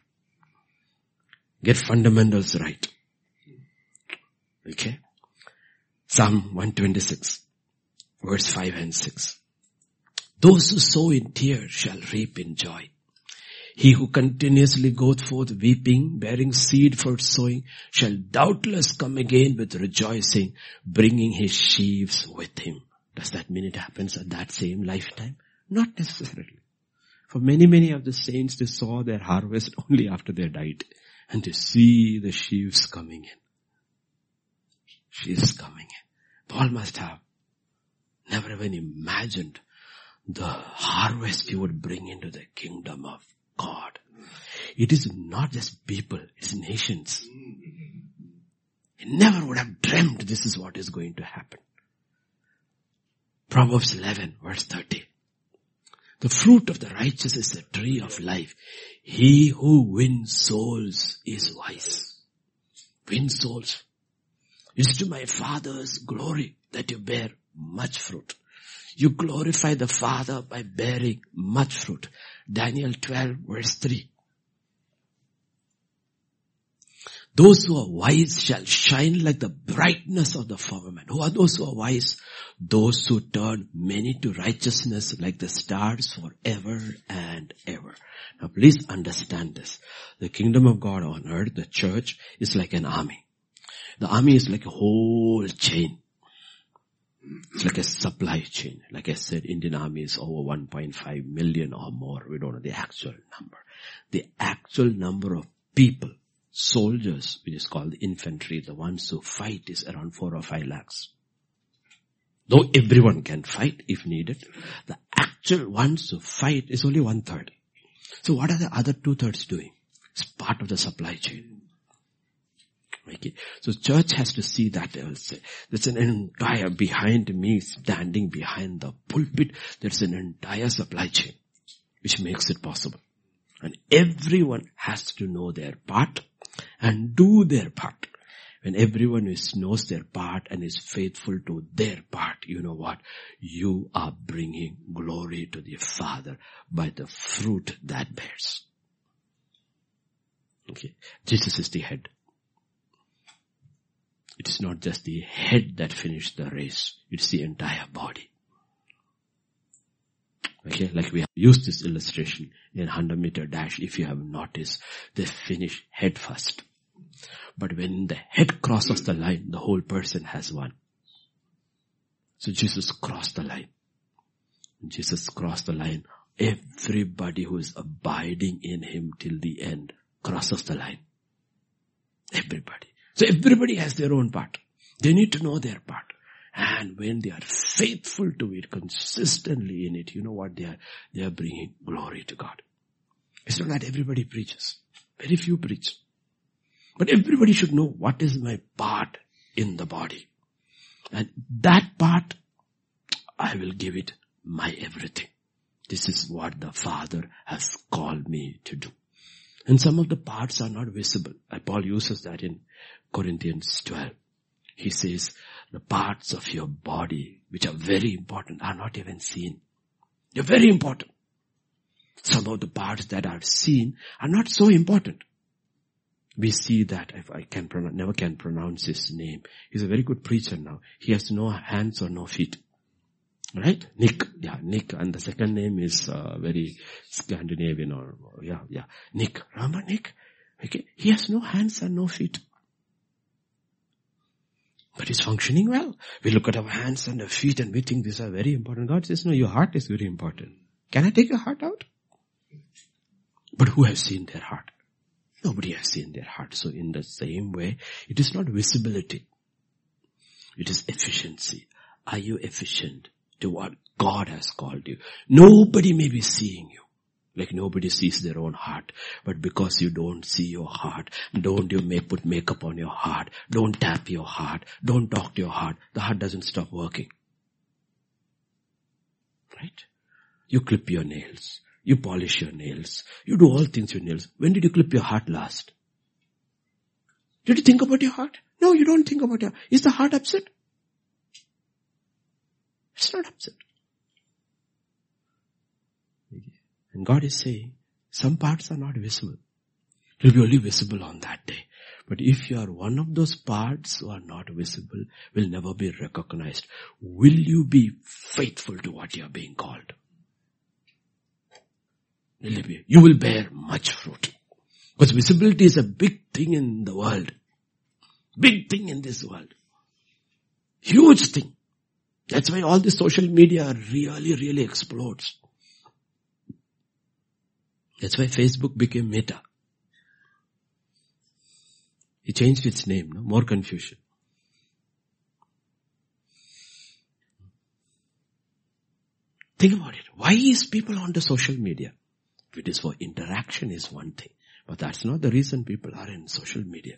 Get fundamentals right. Okay? Psalm 126, verse 5 and 6. Those who sow in tears shall reap in joy. He who continuously goeth forth weeping, bearing seed for sowing, shall doubtless come again with rejoicing, bringing his sheaves with him. Does that mean it happens at that same lifetime? Not necessarily. For many, many of the saints, they saw their harvest only after they died and to see the sheaves coming in. Sheaves coming in. Paul must have never even imagined the harvest he would bring into the kingdom of God. It is not just people, it's nations. He never would have dreamed this is what is going to happen. Proverbs 11 verse 30. The fruit of the righteous is the tree of life. He who wins souls is wise. Win souls. It's to my Father's glory that you bear much fruit. You glorify the Father by bearing much fruit. Daniel 12 verse 3. Those who are wise shall shine like the brightness of the firmament. Who are those who are wise? Those who turn many to righteousness like the stars forever and ever. Now please understand this. The kingdom of God on earth, the church, is like an army. The army is like a whole chain. It's like a supply chain. Like I said, Indian army is over 1.5 million or more. We don't know the actual number. The actual number of people soldiers, which is called the infantry, the ones who fight is around four or five lakhs. Though everyone can fight if needed, the actual ones who fight is only one third. So what are the other two thirds doing? It's part of the supply chain. Okay. So church has to see that also. There's an entire behind me standing behind the pulpit. There's an entire supply chain which makes it possible. And everyone has to know their part and do their part. When everyone is, knows their part and is faithful to their part, you know what? You are bringing glory to the Father by the fruit that bears. Okay. Jesus is the head. It is not just the head that finished the race. It's the entire body. Okay, like we have used this illustration in 100 meter dash. If you have noticed, they finish head first. But when the head crosses the line, the whole person has won. So Jesus crossed the line. Jesus crossed the line. Everybody who is abiding in him till the end crosses the line. Everybody. So everybody has their own part. They need to know their part. And when they are faithful to it, consistently in it, you know what they are? They are bringing glory to God. It's not that everybody preaches. Very few preach. But everybody should know what is my part in the body. And that part, I will give it my everything. This is what the Father has called me to do. And some of the parts are not visible. Uh, Paul uses that in Corinthians 12. He says, the parts of your body, which are very important, are not even seen. They're very important. Some of the parts that are seen are not so important. We see that, if I can pronounce, never can pronounce his name. He's a very good preacher now. He has no hands or no feet. Right? Nick. Yeah, Nick. And the second name is uh, very Scandinavian or, yeah, yeah. Nick. Remember Nick? Okay. He has no hands and no feet. But he's functioning well. We look at our hands and our feet and we think these are very important. God says, no, your heart is very important. Can I take your heart out? But who has seen their heart? Nobody has seen their heart. So in the same way, it is not visibility. It is efficiency. Are you efficient to what God has called you? Nobody may be seeing you. Like nobody sees their own heart. But because you don't see your heart, don't you may put makeup on your heart. Don't tap your heart. Don't talk to your heart. The heart doesn't stop working. Right? You clip your nails. You polish your nails. You do all things with nails. When did you clip your heart last? Did you think about your heart? No, you don't think about your heart. Is the heart upset? Not upset. And God is saying, some parts are not visible. It will be only visible on that day. But if you are one of those parts who are not visible, will never be recognized. Will you be faithful to what you are being called? Will you be? You will bear much fruit. Because visibility is a big thing in the world. Big thing in this world. Huge thing. That's why all the social media really, really explodes. That's why Facebook became Meta. He changed its name, no? more confusion. Think about it. Why is people on the social media? If it is for interaction is one thing, but that's not the reason people are in social media.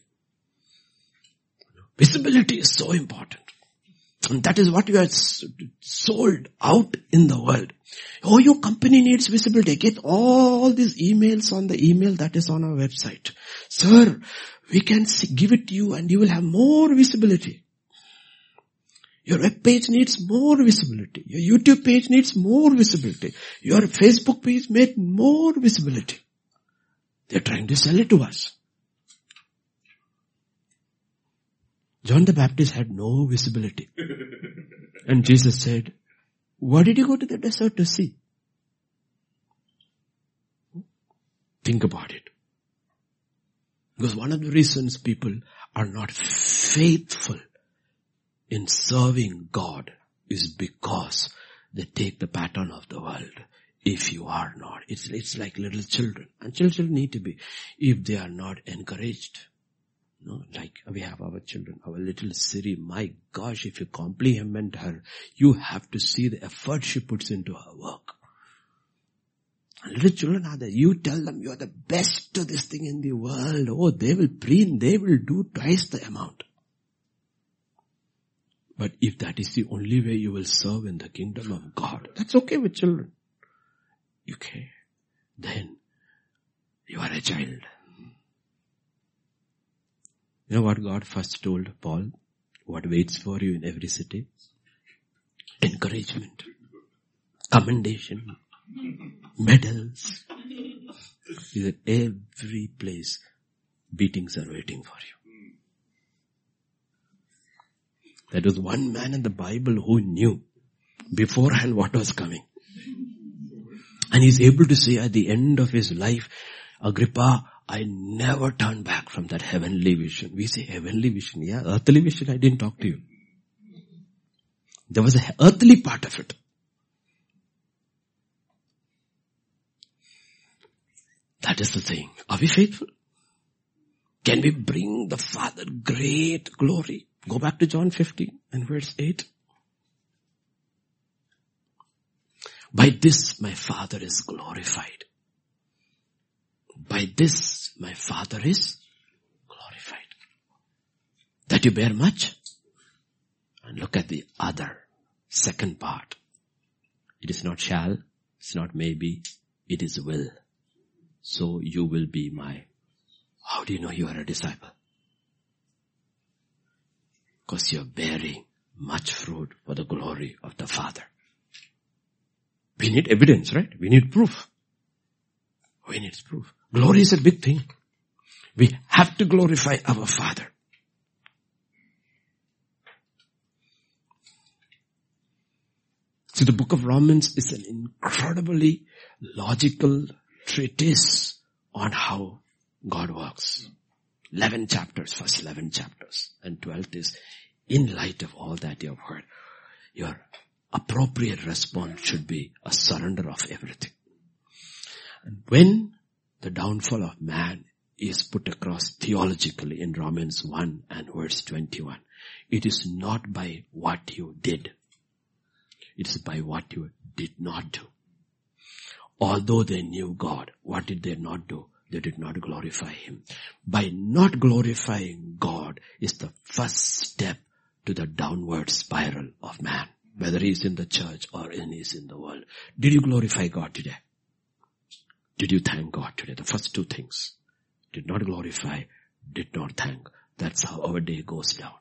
Visibility is so important. And that is what you are sold out in the world. Oh, your company needs visibility. Get all these emails on the email that is on our website. Sir, we can give it to you and you will have more visibility. Your web page needs more visibility. Your YouTube page needs more visibility. Your Facebook page needs more visibility. They're trying to sell it to us. John the Baptist had no visibility. And Jesus said, what did you go to the desert to see? Think about it. Because one of the reasons people are not faithful in serving God is because they take the pattern of the world. If you are not, it's, it's like little children. And children need to be, if they are not encouraged, no, like we have our children, our little Siri, my gosh, if you compliment her, you have to see the effort she puts into her work. Little children are there. You tell them you are the best to this thing in the world. Oh, they will preen, they will do twice the amount. But if that is the only way you will serve in the kingdom of God, that's okay with children. Okay. Then you are a child. You know what God first told Paul? What waits for you in every city? Encouragement, commendation, medals. He said, every place beatings are waiting for you. That was one man in the Bible who knew beforehand what was coming. And he's able to say at the end of his life, Agrippa, I never turned back from that heavenly vision. We say heavenly vision, yeah, earthly vision, I didn't talk to you. There was an earthly part of it. That is the thing. Are we faithful? Can we bring the Father great glory? Go back to John 15 and verse 8. By this my Father is glorified by this my Father is glorified. That you bear much. And look at the other second part. It is not shall, it's not maybe, it is will. So you will be my. How do you know you are a disciple? Because you're bearing much fruit for the glory of the Father. We need evidence, right? We need proof. We need proof. Glory is a big thing. We have to glorify our Father. See, the book of Romans is an incredibly logical treatise on how God works. 11 chapters, first 11 chapters. And 12th is, in light of all that you have heard, your appropriate response should be a surrender of everything. When the downfall of man is put across theologically in Romans 1 and verse 21, it is not by what you did. It is by what you did not do. Although they knew God, what did they not do? They did not glorify Him. By not glorifying God is the first step to the downward spiral of man, whether he is in the church or he is in the world. Did you glorify God today? Did you thank God today? The first two things. Did not glorify, did not thank. That's how our day goes down.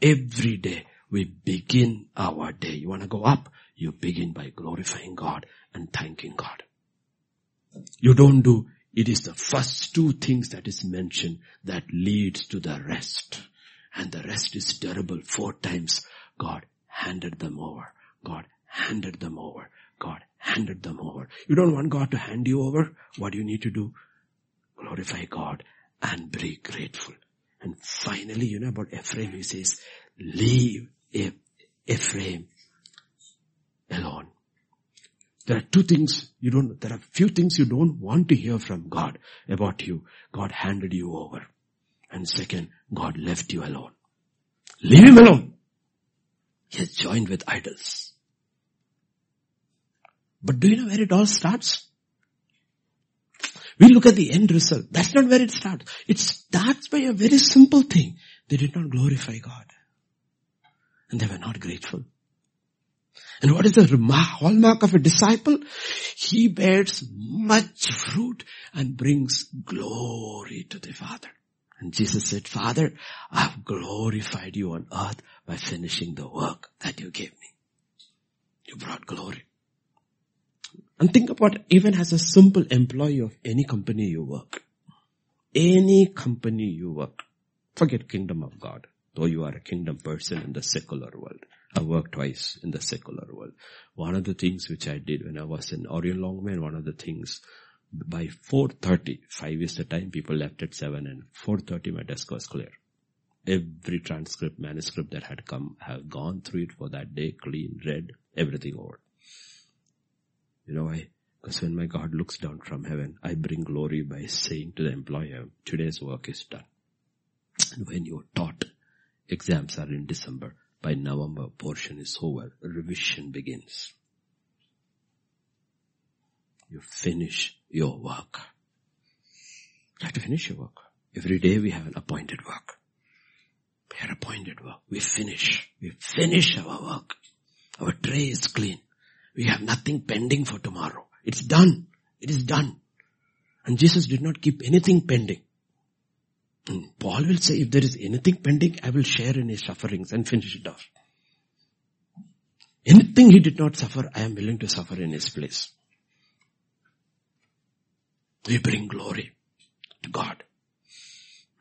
Every day we begin our day. You want to go up? You begin by glorifying God and thanking God. You don't do, it is the first two things that is mentioned that leads to the rest. And the rest is terrible. Four times God handed them over. God handed them over. God handed them over. You don't want God to hand you over. What do you need to do? Glorify God and be grateful. And finally, you know about Ephraim, he says, leave Ephraim alone. There are two things you don't, there are few things you don't want to hear from God about you. God handed you over. And second, God left you alone. Leave him alone. He has joined with idols. But do you know where it all starts? We look at the end result. That's not where it starts. It starts by a very simple thing. They did not glorify God and they were not grateful. And what is the hallmark of a disciple? He bears much fruit and brings glory to the Father. And Jesus said, Father, I have glorified you on earth by finishing the work that you gave me. You brought glory. And think about even as a simple employee of any company you work. Any company you work. Forget kingdom of God though you are a kingdom person in the secular world. I worked twice in the secular world. One of the things which I did when I was in Orient Longman, one of the things by 4.30, 5 is the time, people left at 7 and 4.30 my desk was clear. Every transcript, manuscript that had come, have gone through it for that day, clean, read, everything over. You know why? Because when my God looks down from heaven, I bring glory by saying to the employer, today's work is done. And when you're taught Exams are in December. By November, portion is over. Revision begins. You finish your work. You have to finish your work. Every day we have an appointed work. We are appointed work. We finish. We finish our work. Our tray is clean. We have nothing pending for tomorrow. It's done. It is done. And Jesus did not keep anything pending. Paul will say, if there is anything pending, I will share in his sufferings and finish it off. Anything he did not suffer, I am willing to suffer in his place. We bring glory to God.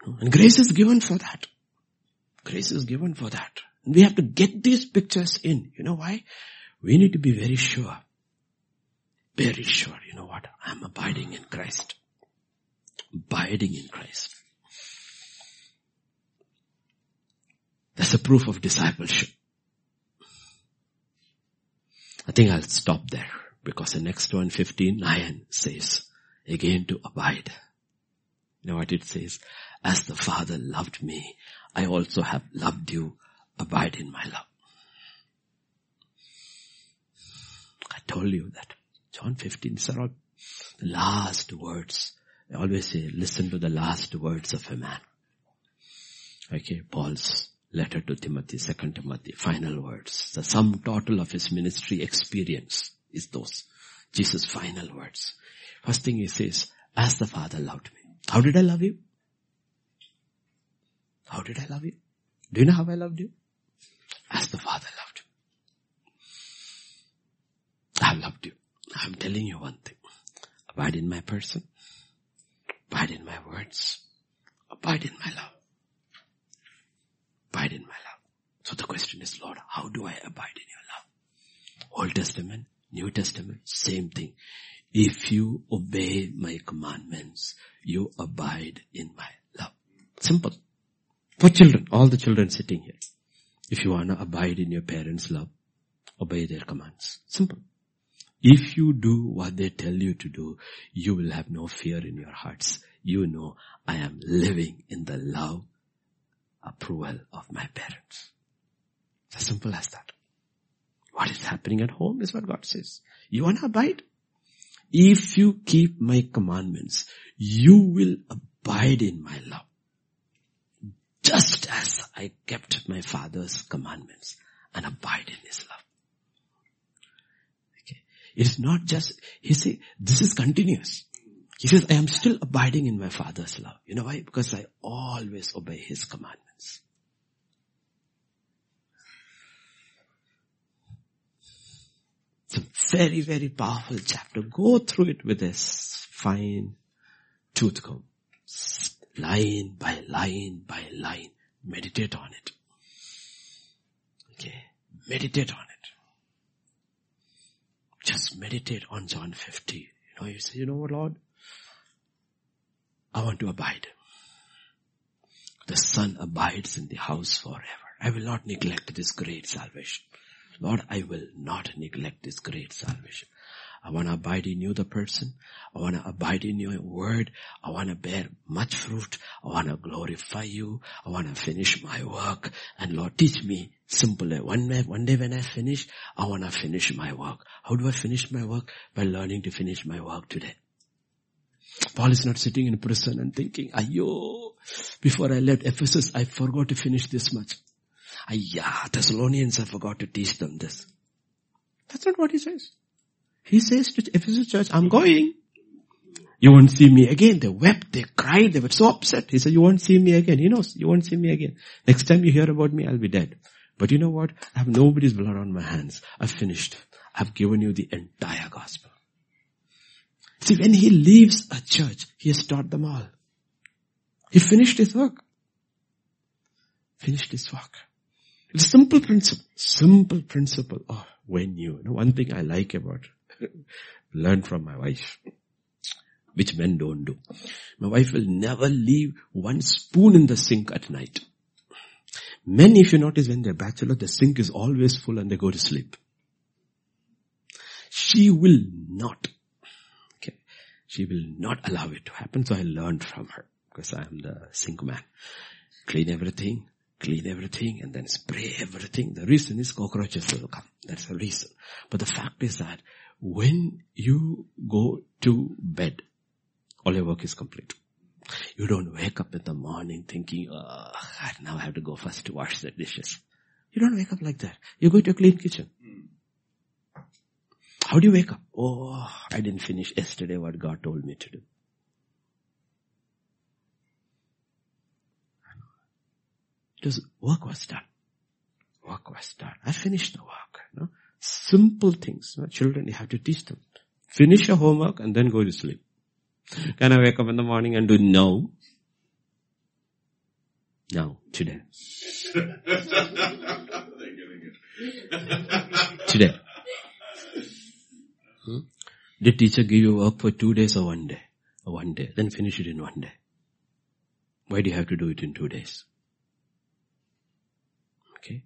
And grace is given for that. Grace is given for that. And we have to get these pictures in. You know why? We need to be very sure. Very sure. You know what? I'm abiding in Christ. Abiding in Christ. That's a proof of discipleship. I think I'll stop there because the next one, 15, says again to abide. You know what it says? As the Father loved me, I also have loved you. Abide in my love. I told you that. John 15, these are all the last words. I always say, listen to the last words of a man. Okay, Paul's letter to Timothy, second Timothy, final words. The sum total of his ministry experience is those. Jesus' final words. First thing he says, as the Father loved me. How did I love you? How did I love you? Do you know how I loved you? As the Father loved you. I have loved you. I'm telling you one thing. Abide in my person. Abide in my words. Abide in my love. Abide in my love. So the question is, Lord, how do I abide in your love? Old Testament, New Testament, same thing. If you obey my commandments, you abide in my love. Simple. For children, all the children sitting here. If you want to abide in your parents' love, obey their commands. Simple. If you do what they tell you to do, you will have no fear in your hearts. You know, I am living in the love, approval of my parents. It's as simple as that. What is happening at home is what God says. You want to abide? If you keep my commandments, you will abide in my love. Just as I kept my father's commandments and abide in his love. Okay. It's not just, he say, this is continuous. He says, I am still abiding in my father's love. You know why? Because I always obey his commandments. It's a very, very powerful chapter. Go through it with a fine tooth comb. Line by line by line. Meditate on it. Okay. Meditate on it. Just meditate on John 50. You know, you say, you know what, Lord? I want to abide. The Son abides in the house forever. I will not neglect this great salvation. Lord, I will not neglect this great salvation. I want to abide in you, the person. I want to abide in your word. I want to bear much fruit. I want to glorify you. I want to finish my work. And Lord, teach me simple. One day, one day when I finish, I want to finish my work. How do I finish my work? By learning to finish my work today. Paul is not sitting in prison and thinking, ayo, before I left Ephesus, I forgot to finish this much. Ayah, Thessalonians, I forgot to teach them this. That's not what he says. He says to Ephesus church, I'm going. You won't see me again. They wept, they cried, they were so upset. He said, you won't see me again. He knows, you won't see me again. Next time you hear about me, I'll be dead. But you know what? I have nobody's blood on my hands. I've finished. I've given you the entire gospel. See, when he leaves a church, he has taught them all. He finished his work. Finished his work. It's a simple principle. Simple principle. Oh, when you, you know, one thing I like about learn from my wife, which men don't do. My wife will never leave one spoon in the sink at night. Men, if you notice when they're bachelor, the sink is always full and they go to sleep. She will not. Okay. She will not allow it to happen. So I learned from her because I am the sink man. Clean everything, clean everything and then spray everything. The reason is cockroaches will come. That's the reason. But the fact is that when you go to bed, all your work is complete. You don't wake up in the morning thinking, oh, now I have to go first to wash the dishes. You don't wake up like that. You go to a clean kitchen. How do you wake up? Oh, I didn't finish yesterday what God told me to do. Because work was done. Work was done. I finished the work. You know? Simple things. Know? Children, you have to teach them. Finish your homework and then go to sleep. Can I wake up in the morning and do no? No, today. today. Hmm? Did teacher give you work for two days or one day? Or one day. Then finish it in one day. Why do you have to do it in two days? Okay.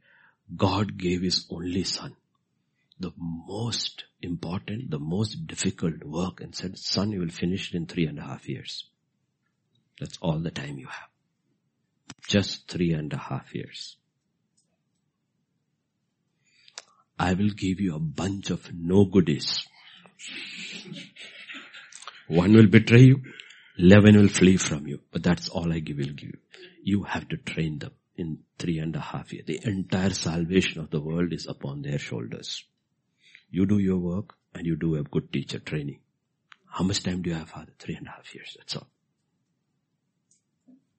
God gave his only son the most important, the most difficult work and said, son, you will finish it in three and a half years. That's all the time you have. Just three and a half years. I will give you a bunch of no goodies. One will betray you, eleven will flee from you, but that's all I will give you. You have to train them in three and a half years. The entire salvation of the world is upon their shoulders. You do your work and you do a good teacher training. How much time do you have, Father? Three and a half years. That's all.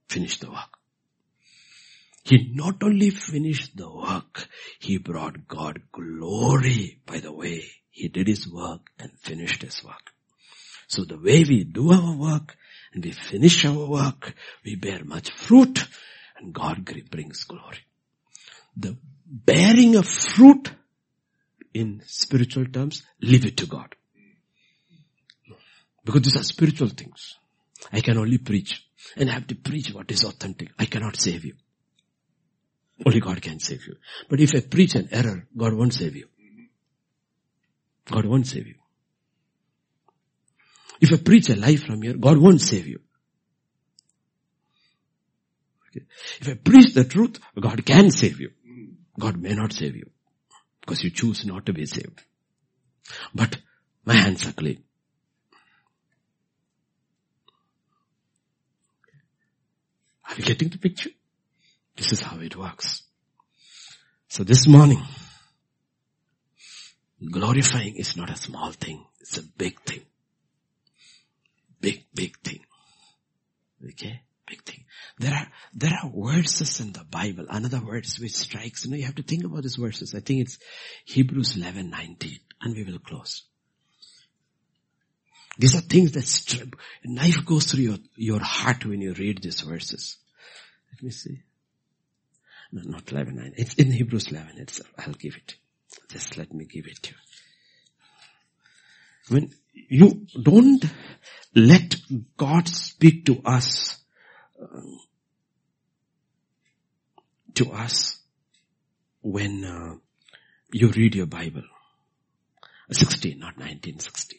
Finish the work. He not only finished the work, he brought God glory by the way he did his work and finished his work. So the way we do our work and we finish our work, we bear much fruit and God brings glory. The bearing of fruit in spiritual terms, leave it to God. Because these are spiritual things. I can only preach and I have to preach what is authentic. I cannot save you. Only God can save you. But if I preach an error, God won't save you. God won't save you. If I preach a lie from here, God won't save you. Okay. If I preach the truth, God can save you. God may not save you because you choose not to be saved. But my hands are clean. Are you getting the picture? This is how it works. So this morning, glorifying is not a small thing. It's a big thing. Big, big thing. Okay? Big thing. There are, there are verses in the Bible, another verse which strikes, you know, you have to think about these verses. I think it's Hebrews 11, 19, and we will close. These are things that strip, knife goes through your, your heart when you read these verses. Let me see. No, not 11, 9. It's in Hebrews 11 itself. I'll give it. Just let me give it to you. When you don't let God speak to us um, to us when uh, you read your Bible. 16, not 19, 16.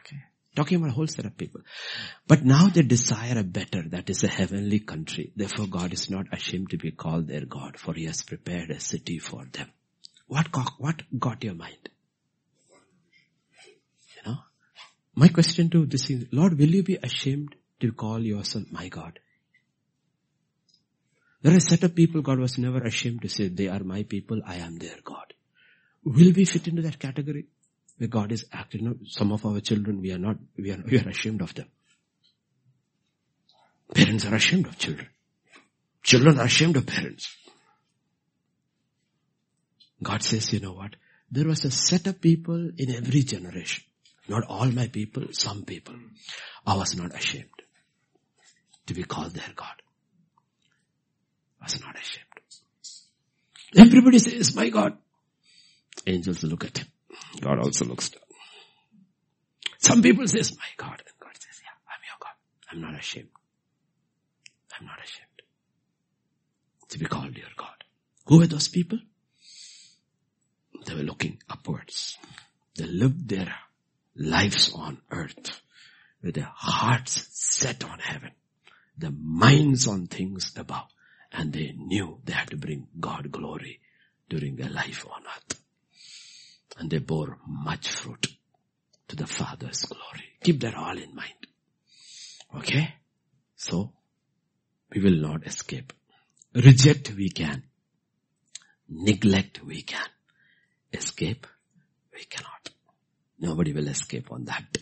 Okay. Talking about a whole set of people. But now they desire a better, that is a heavenly country. Therefore God is not ashamed to be called their God, for he has prepared a city for them. What got, what got your mind? You know? My question to this is, Lord, will you be ashamed to call yourself my God. There are a set of people God was never ashamed to say, they are my people, I am their God. Will we fit into that category? Where God is acting, you know, some of our children, we are not, we are, we are ashamed of them. Parents are ashamed of children. Children are ashamed of parents. God says, you know what? There was a set of people in every generation. Not all my people, some people. I was not ashamed to be called their God. Was not ashamed. Everybody says, my God. Angels look at him. God also looks down. Some people says, my God. And God says, yeah, I'm your God. I'm not ashamed. I'm not ashamed to be called your God. Who were those people? They were looking upwards. They lived their lives on earth with their hearts set on heaven their minds on things above. And they knew they had to bring God glory during their life on earth. And they bore much fruit to the Father's glory. Keep that all in mind. Okay? So, we will not escape. Reject we can. Neglect we can. Escape we cannot. Nobody will escape on that.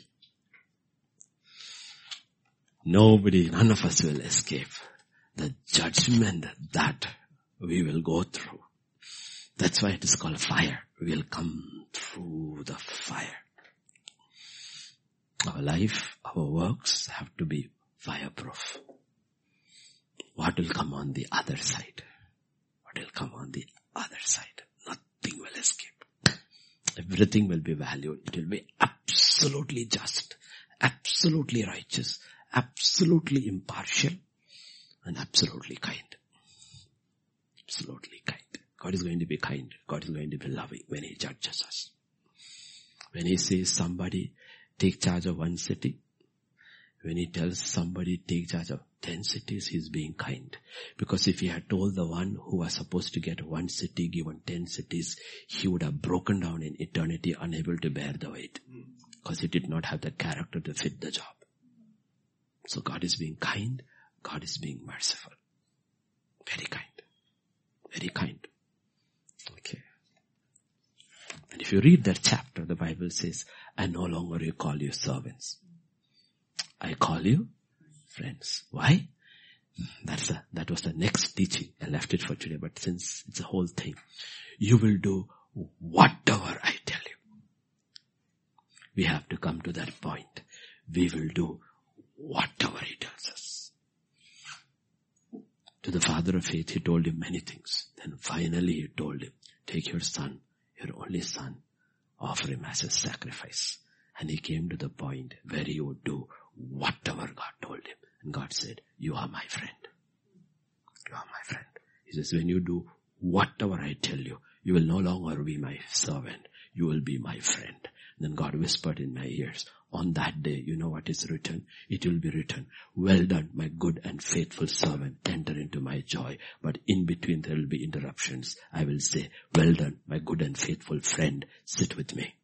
Nobody, none of us will escape the judgment that we will go through. That's why it is called fire. We will come through the fire. Our life, our works have to be fireproof. What will come on the other side? What will come on the other side? Nothing will escape. Everything will be valued. It will be absolutely just, absolutely righteous, absolutely impartial and absolutely kind. Absolutely kind. God is going to be kind. God is going to be loving when He judges us. When He says somebody take charge of one city, when He tells somebody take charge of ten cities, he's being kind. Because if he had told the one who was supposed to get one city given ten cities, he would have broken down in eternity unable to bear the weight. Hmm. Because he did not have the character to fit the job. So God is being kind, God is being merciful. Very kind. Very kind. Okay. And if you read that chapter, the Bible says, I no longer you call you servants. I call you friends. Why? That's a, that was the next teaching. I left it for today, but since it's a whole thing, you will do whatever I tell you. We have to come to that point. We will do whatever he tells us. To the father of faith, he told him many things. Then finally he told him, take your son, your only son, offer him as a sacrifice. And he came to the point where he would do whatever God told him. And God said, you are my friend. You are my friend. He says, when you do whatever I tell you, you will no longer be my servant. You will be my friend. Then God whispered in my ears, on that day, you know what is written? It will be written, well done, my good and faithful servant, enter into my joy. But in between there will be interruptions. I will say, well done, my good and faithful friend, sit with me.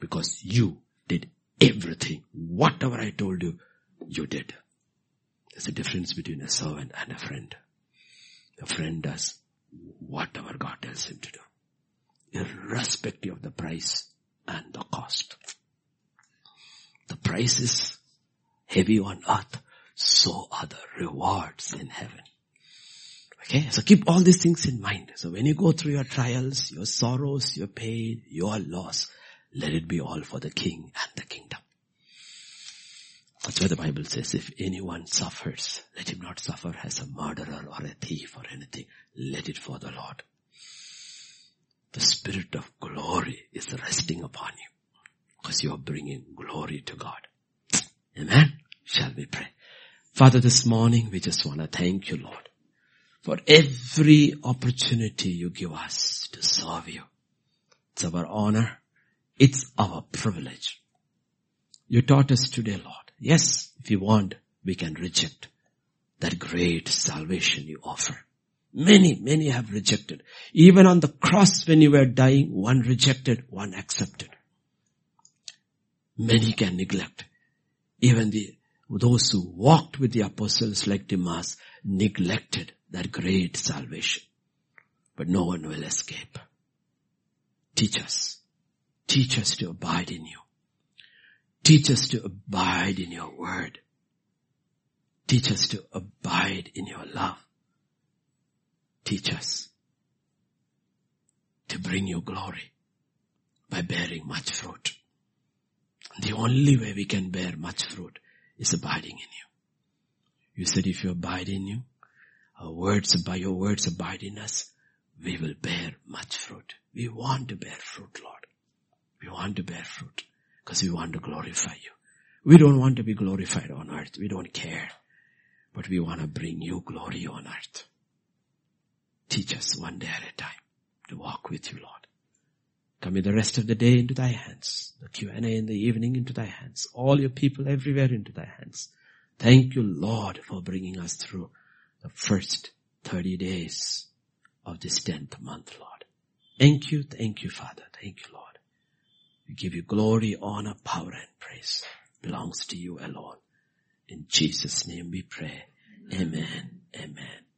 Because you did everything. Whatever I told you, you did. There's a difference between a servant and a friend. A friend does whatever God tells him to do, irrespective of the price and the cost. The price is heavy on earth, so are the rewards in heaven. Okay, so keep all these things in mind. So when you go through your trials, your sorrows, your pain, your loss, let it be all for the king and the kingdom. That's why the Bible says if anyone suffers, let him not suffer as a murderer or a thief or anything. Let it for the Lord. The spirit of glory is resting upon you because you are bringing glory to God. Amen. Shall we pray? Father, this morning we just want to thank you, Lord, for every opportunity you give us to serve you. It's our honor. It's our privilege. You taught us today, Lord. Yes, if you want, we can reject that great salvation you offer. Many, many have rejected. Even on the cross when you were dying, one rejected, one accepted. Many can neglect. Even the, those who walked with the apostles like Demas neglected that great salvation. But no one will escape. Teach us. Teach us to abide in you. Teach us to abide in your word. Teach us to abide in your love. Teach us to bring you glory by bearing much fruit. The only way we can bear much fruit is abiding in you. You said if you abide in you, our words, by your words abide in us, we will bear much fruit. We want to bear fruit, Lord. We want to bear fruit because we want to glorify you. We don't want to be glorified on earth. We don't care. But we want to bring you glory on earth. Teach us one day at a time to walk with you, Lord. Commit the rest of the day into thy hands. The Q&A in the evening into thy hands. All your people everywhere into thy hands. Thank you, Lord, for bringing us through the first 30 days of this 10th month, Lord. Thank you, thank you, Father. Thank you, Lord. We give you glory, honor, power, and praise. Belongs to you alone. In Jesus' name we pray. Amen. Amen.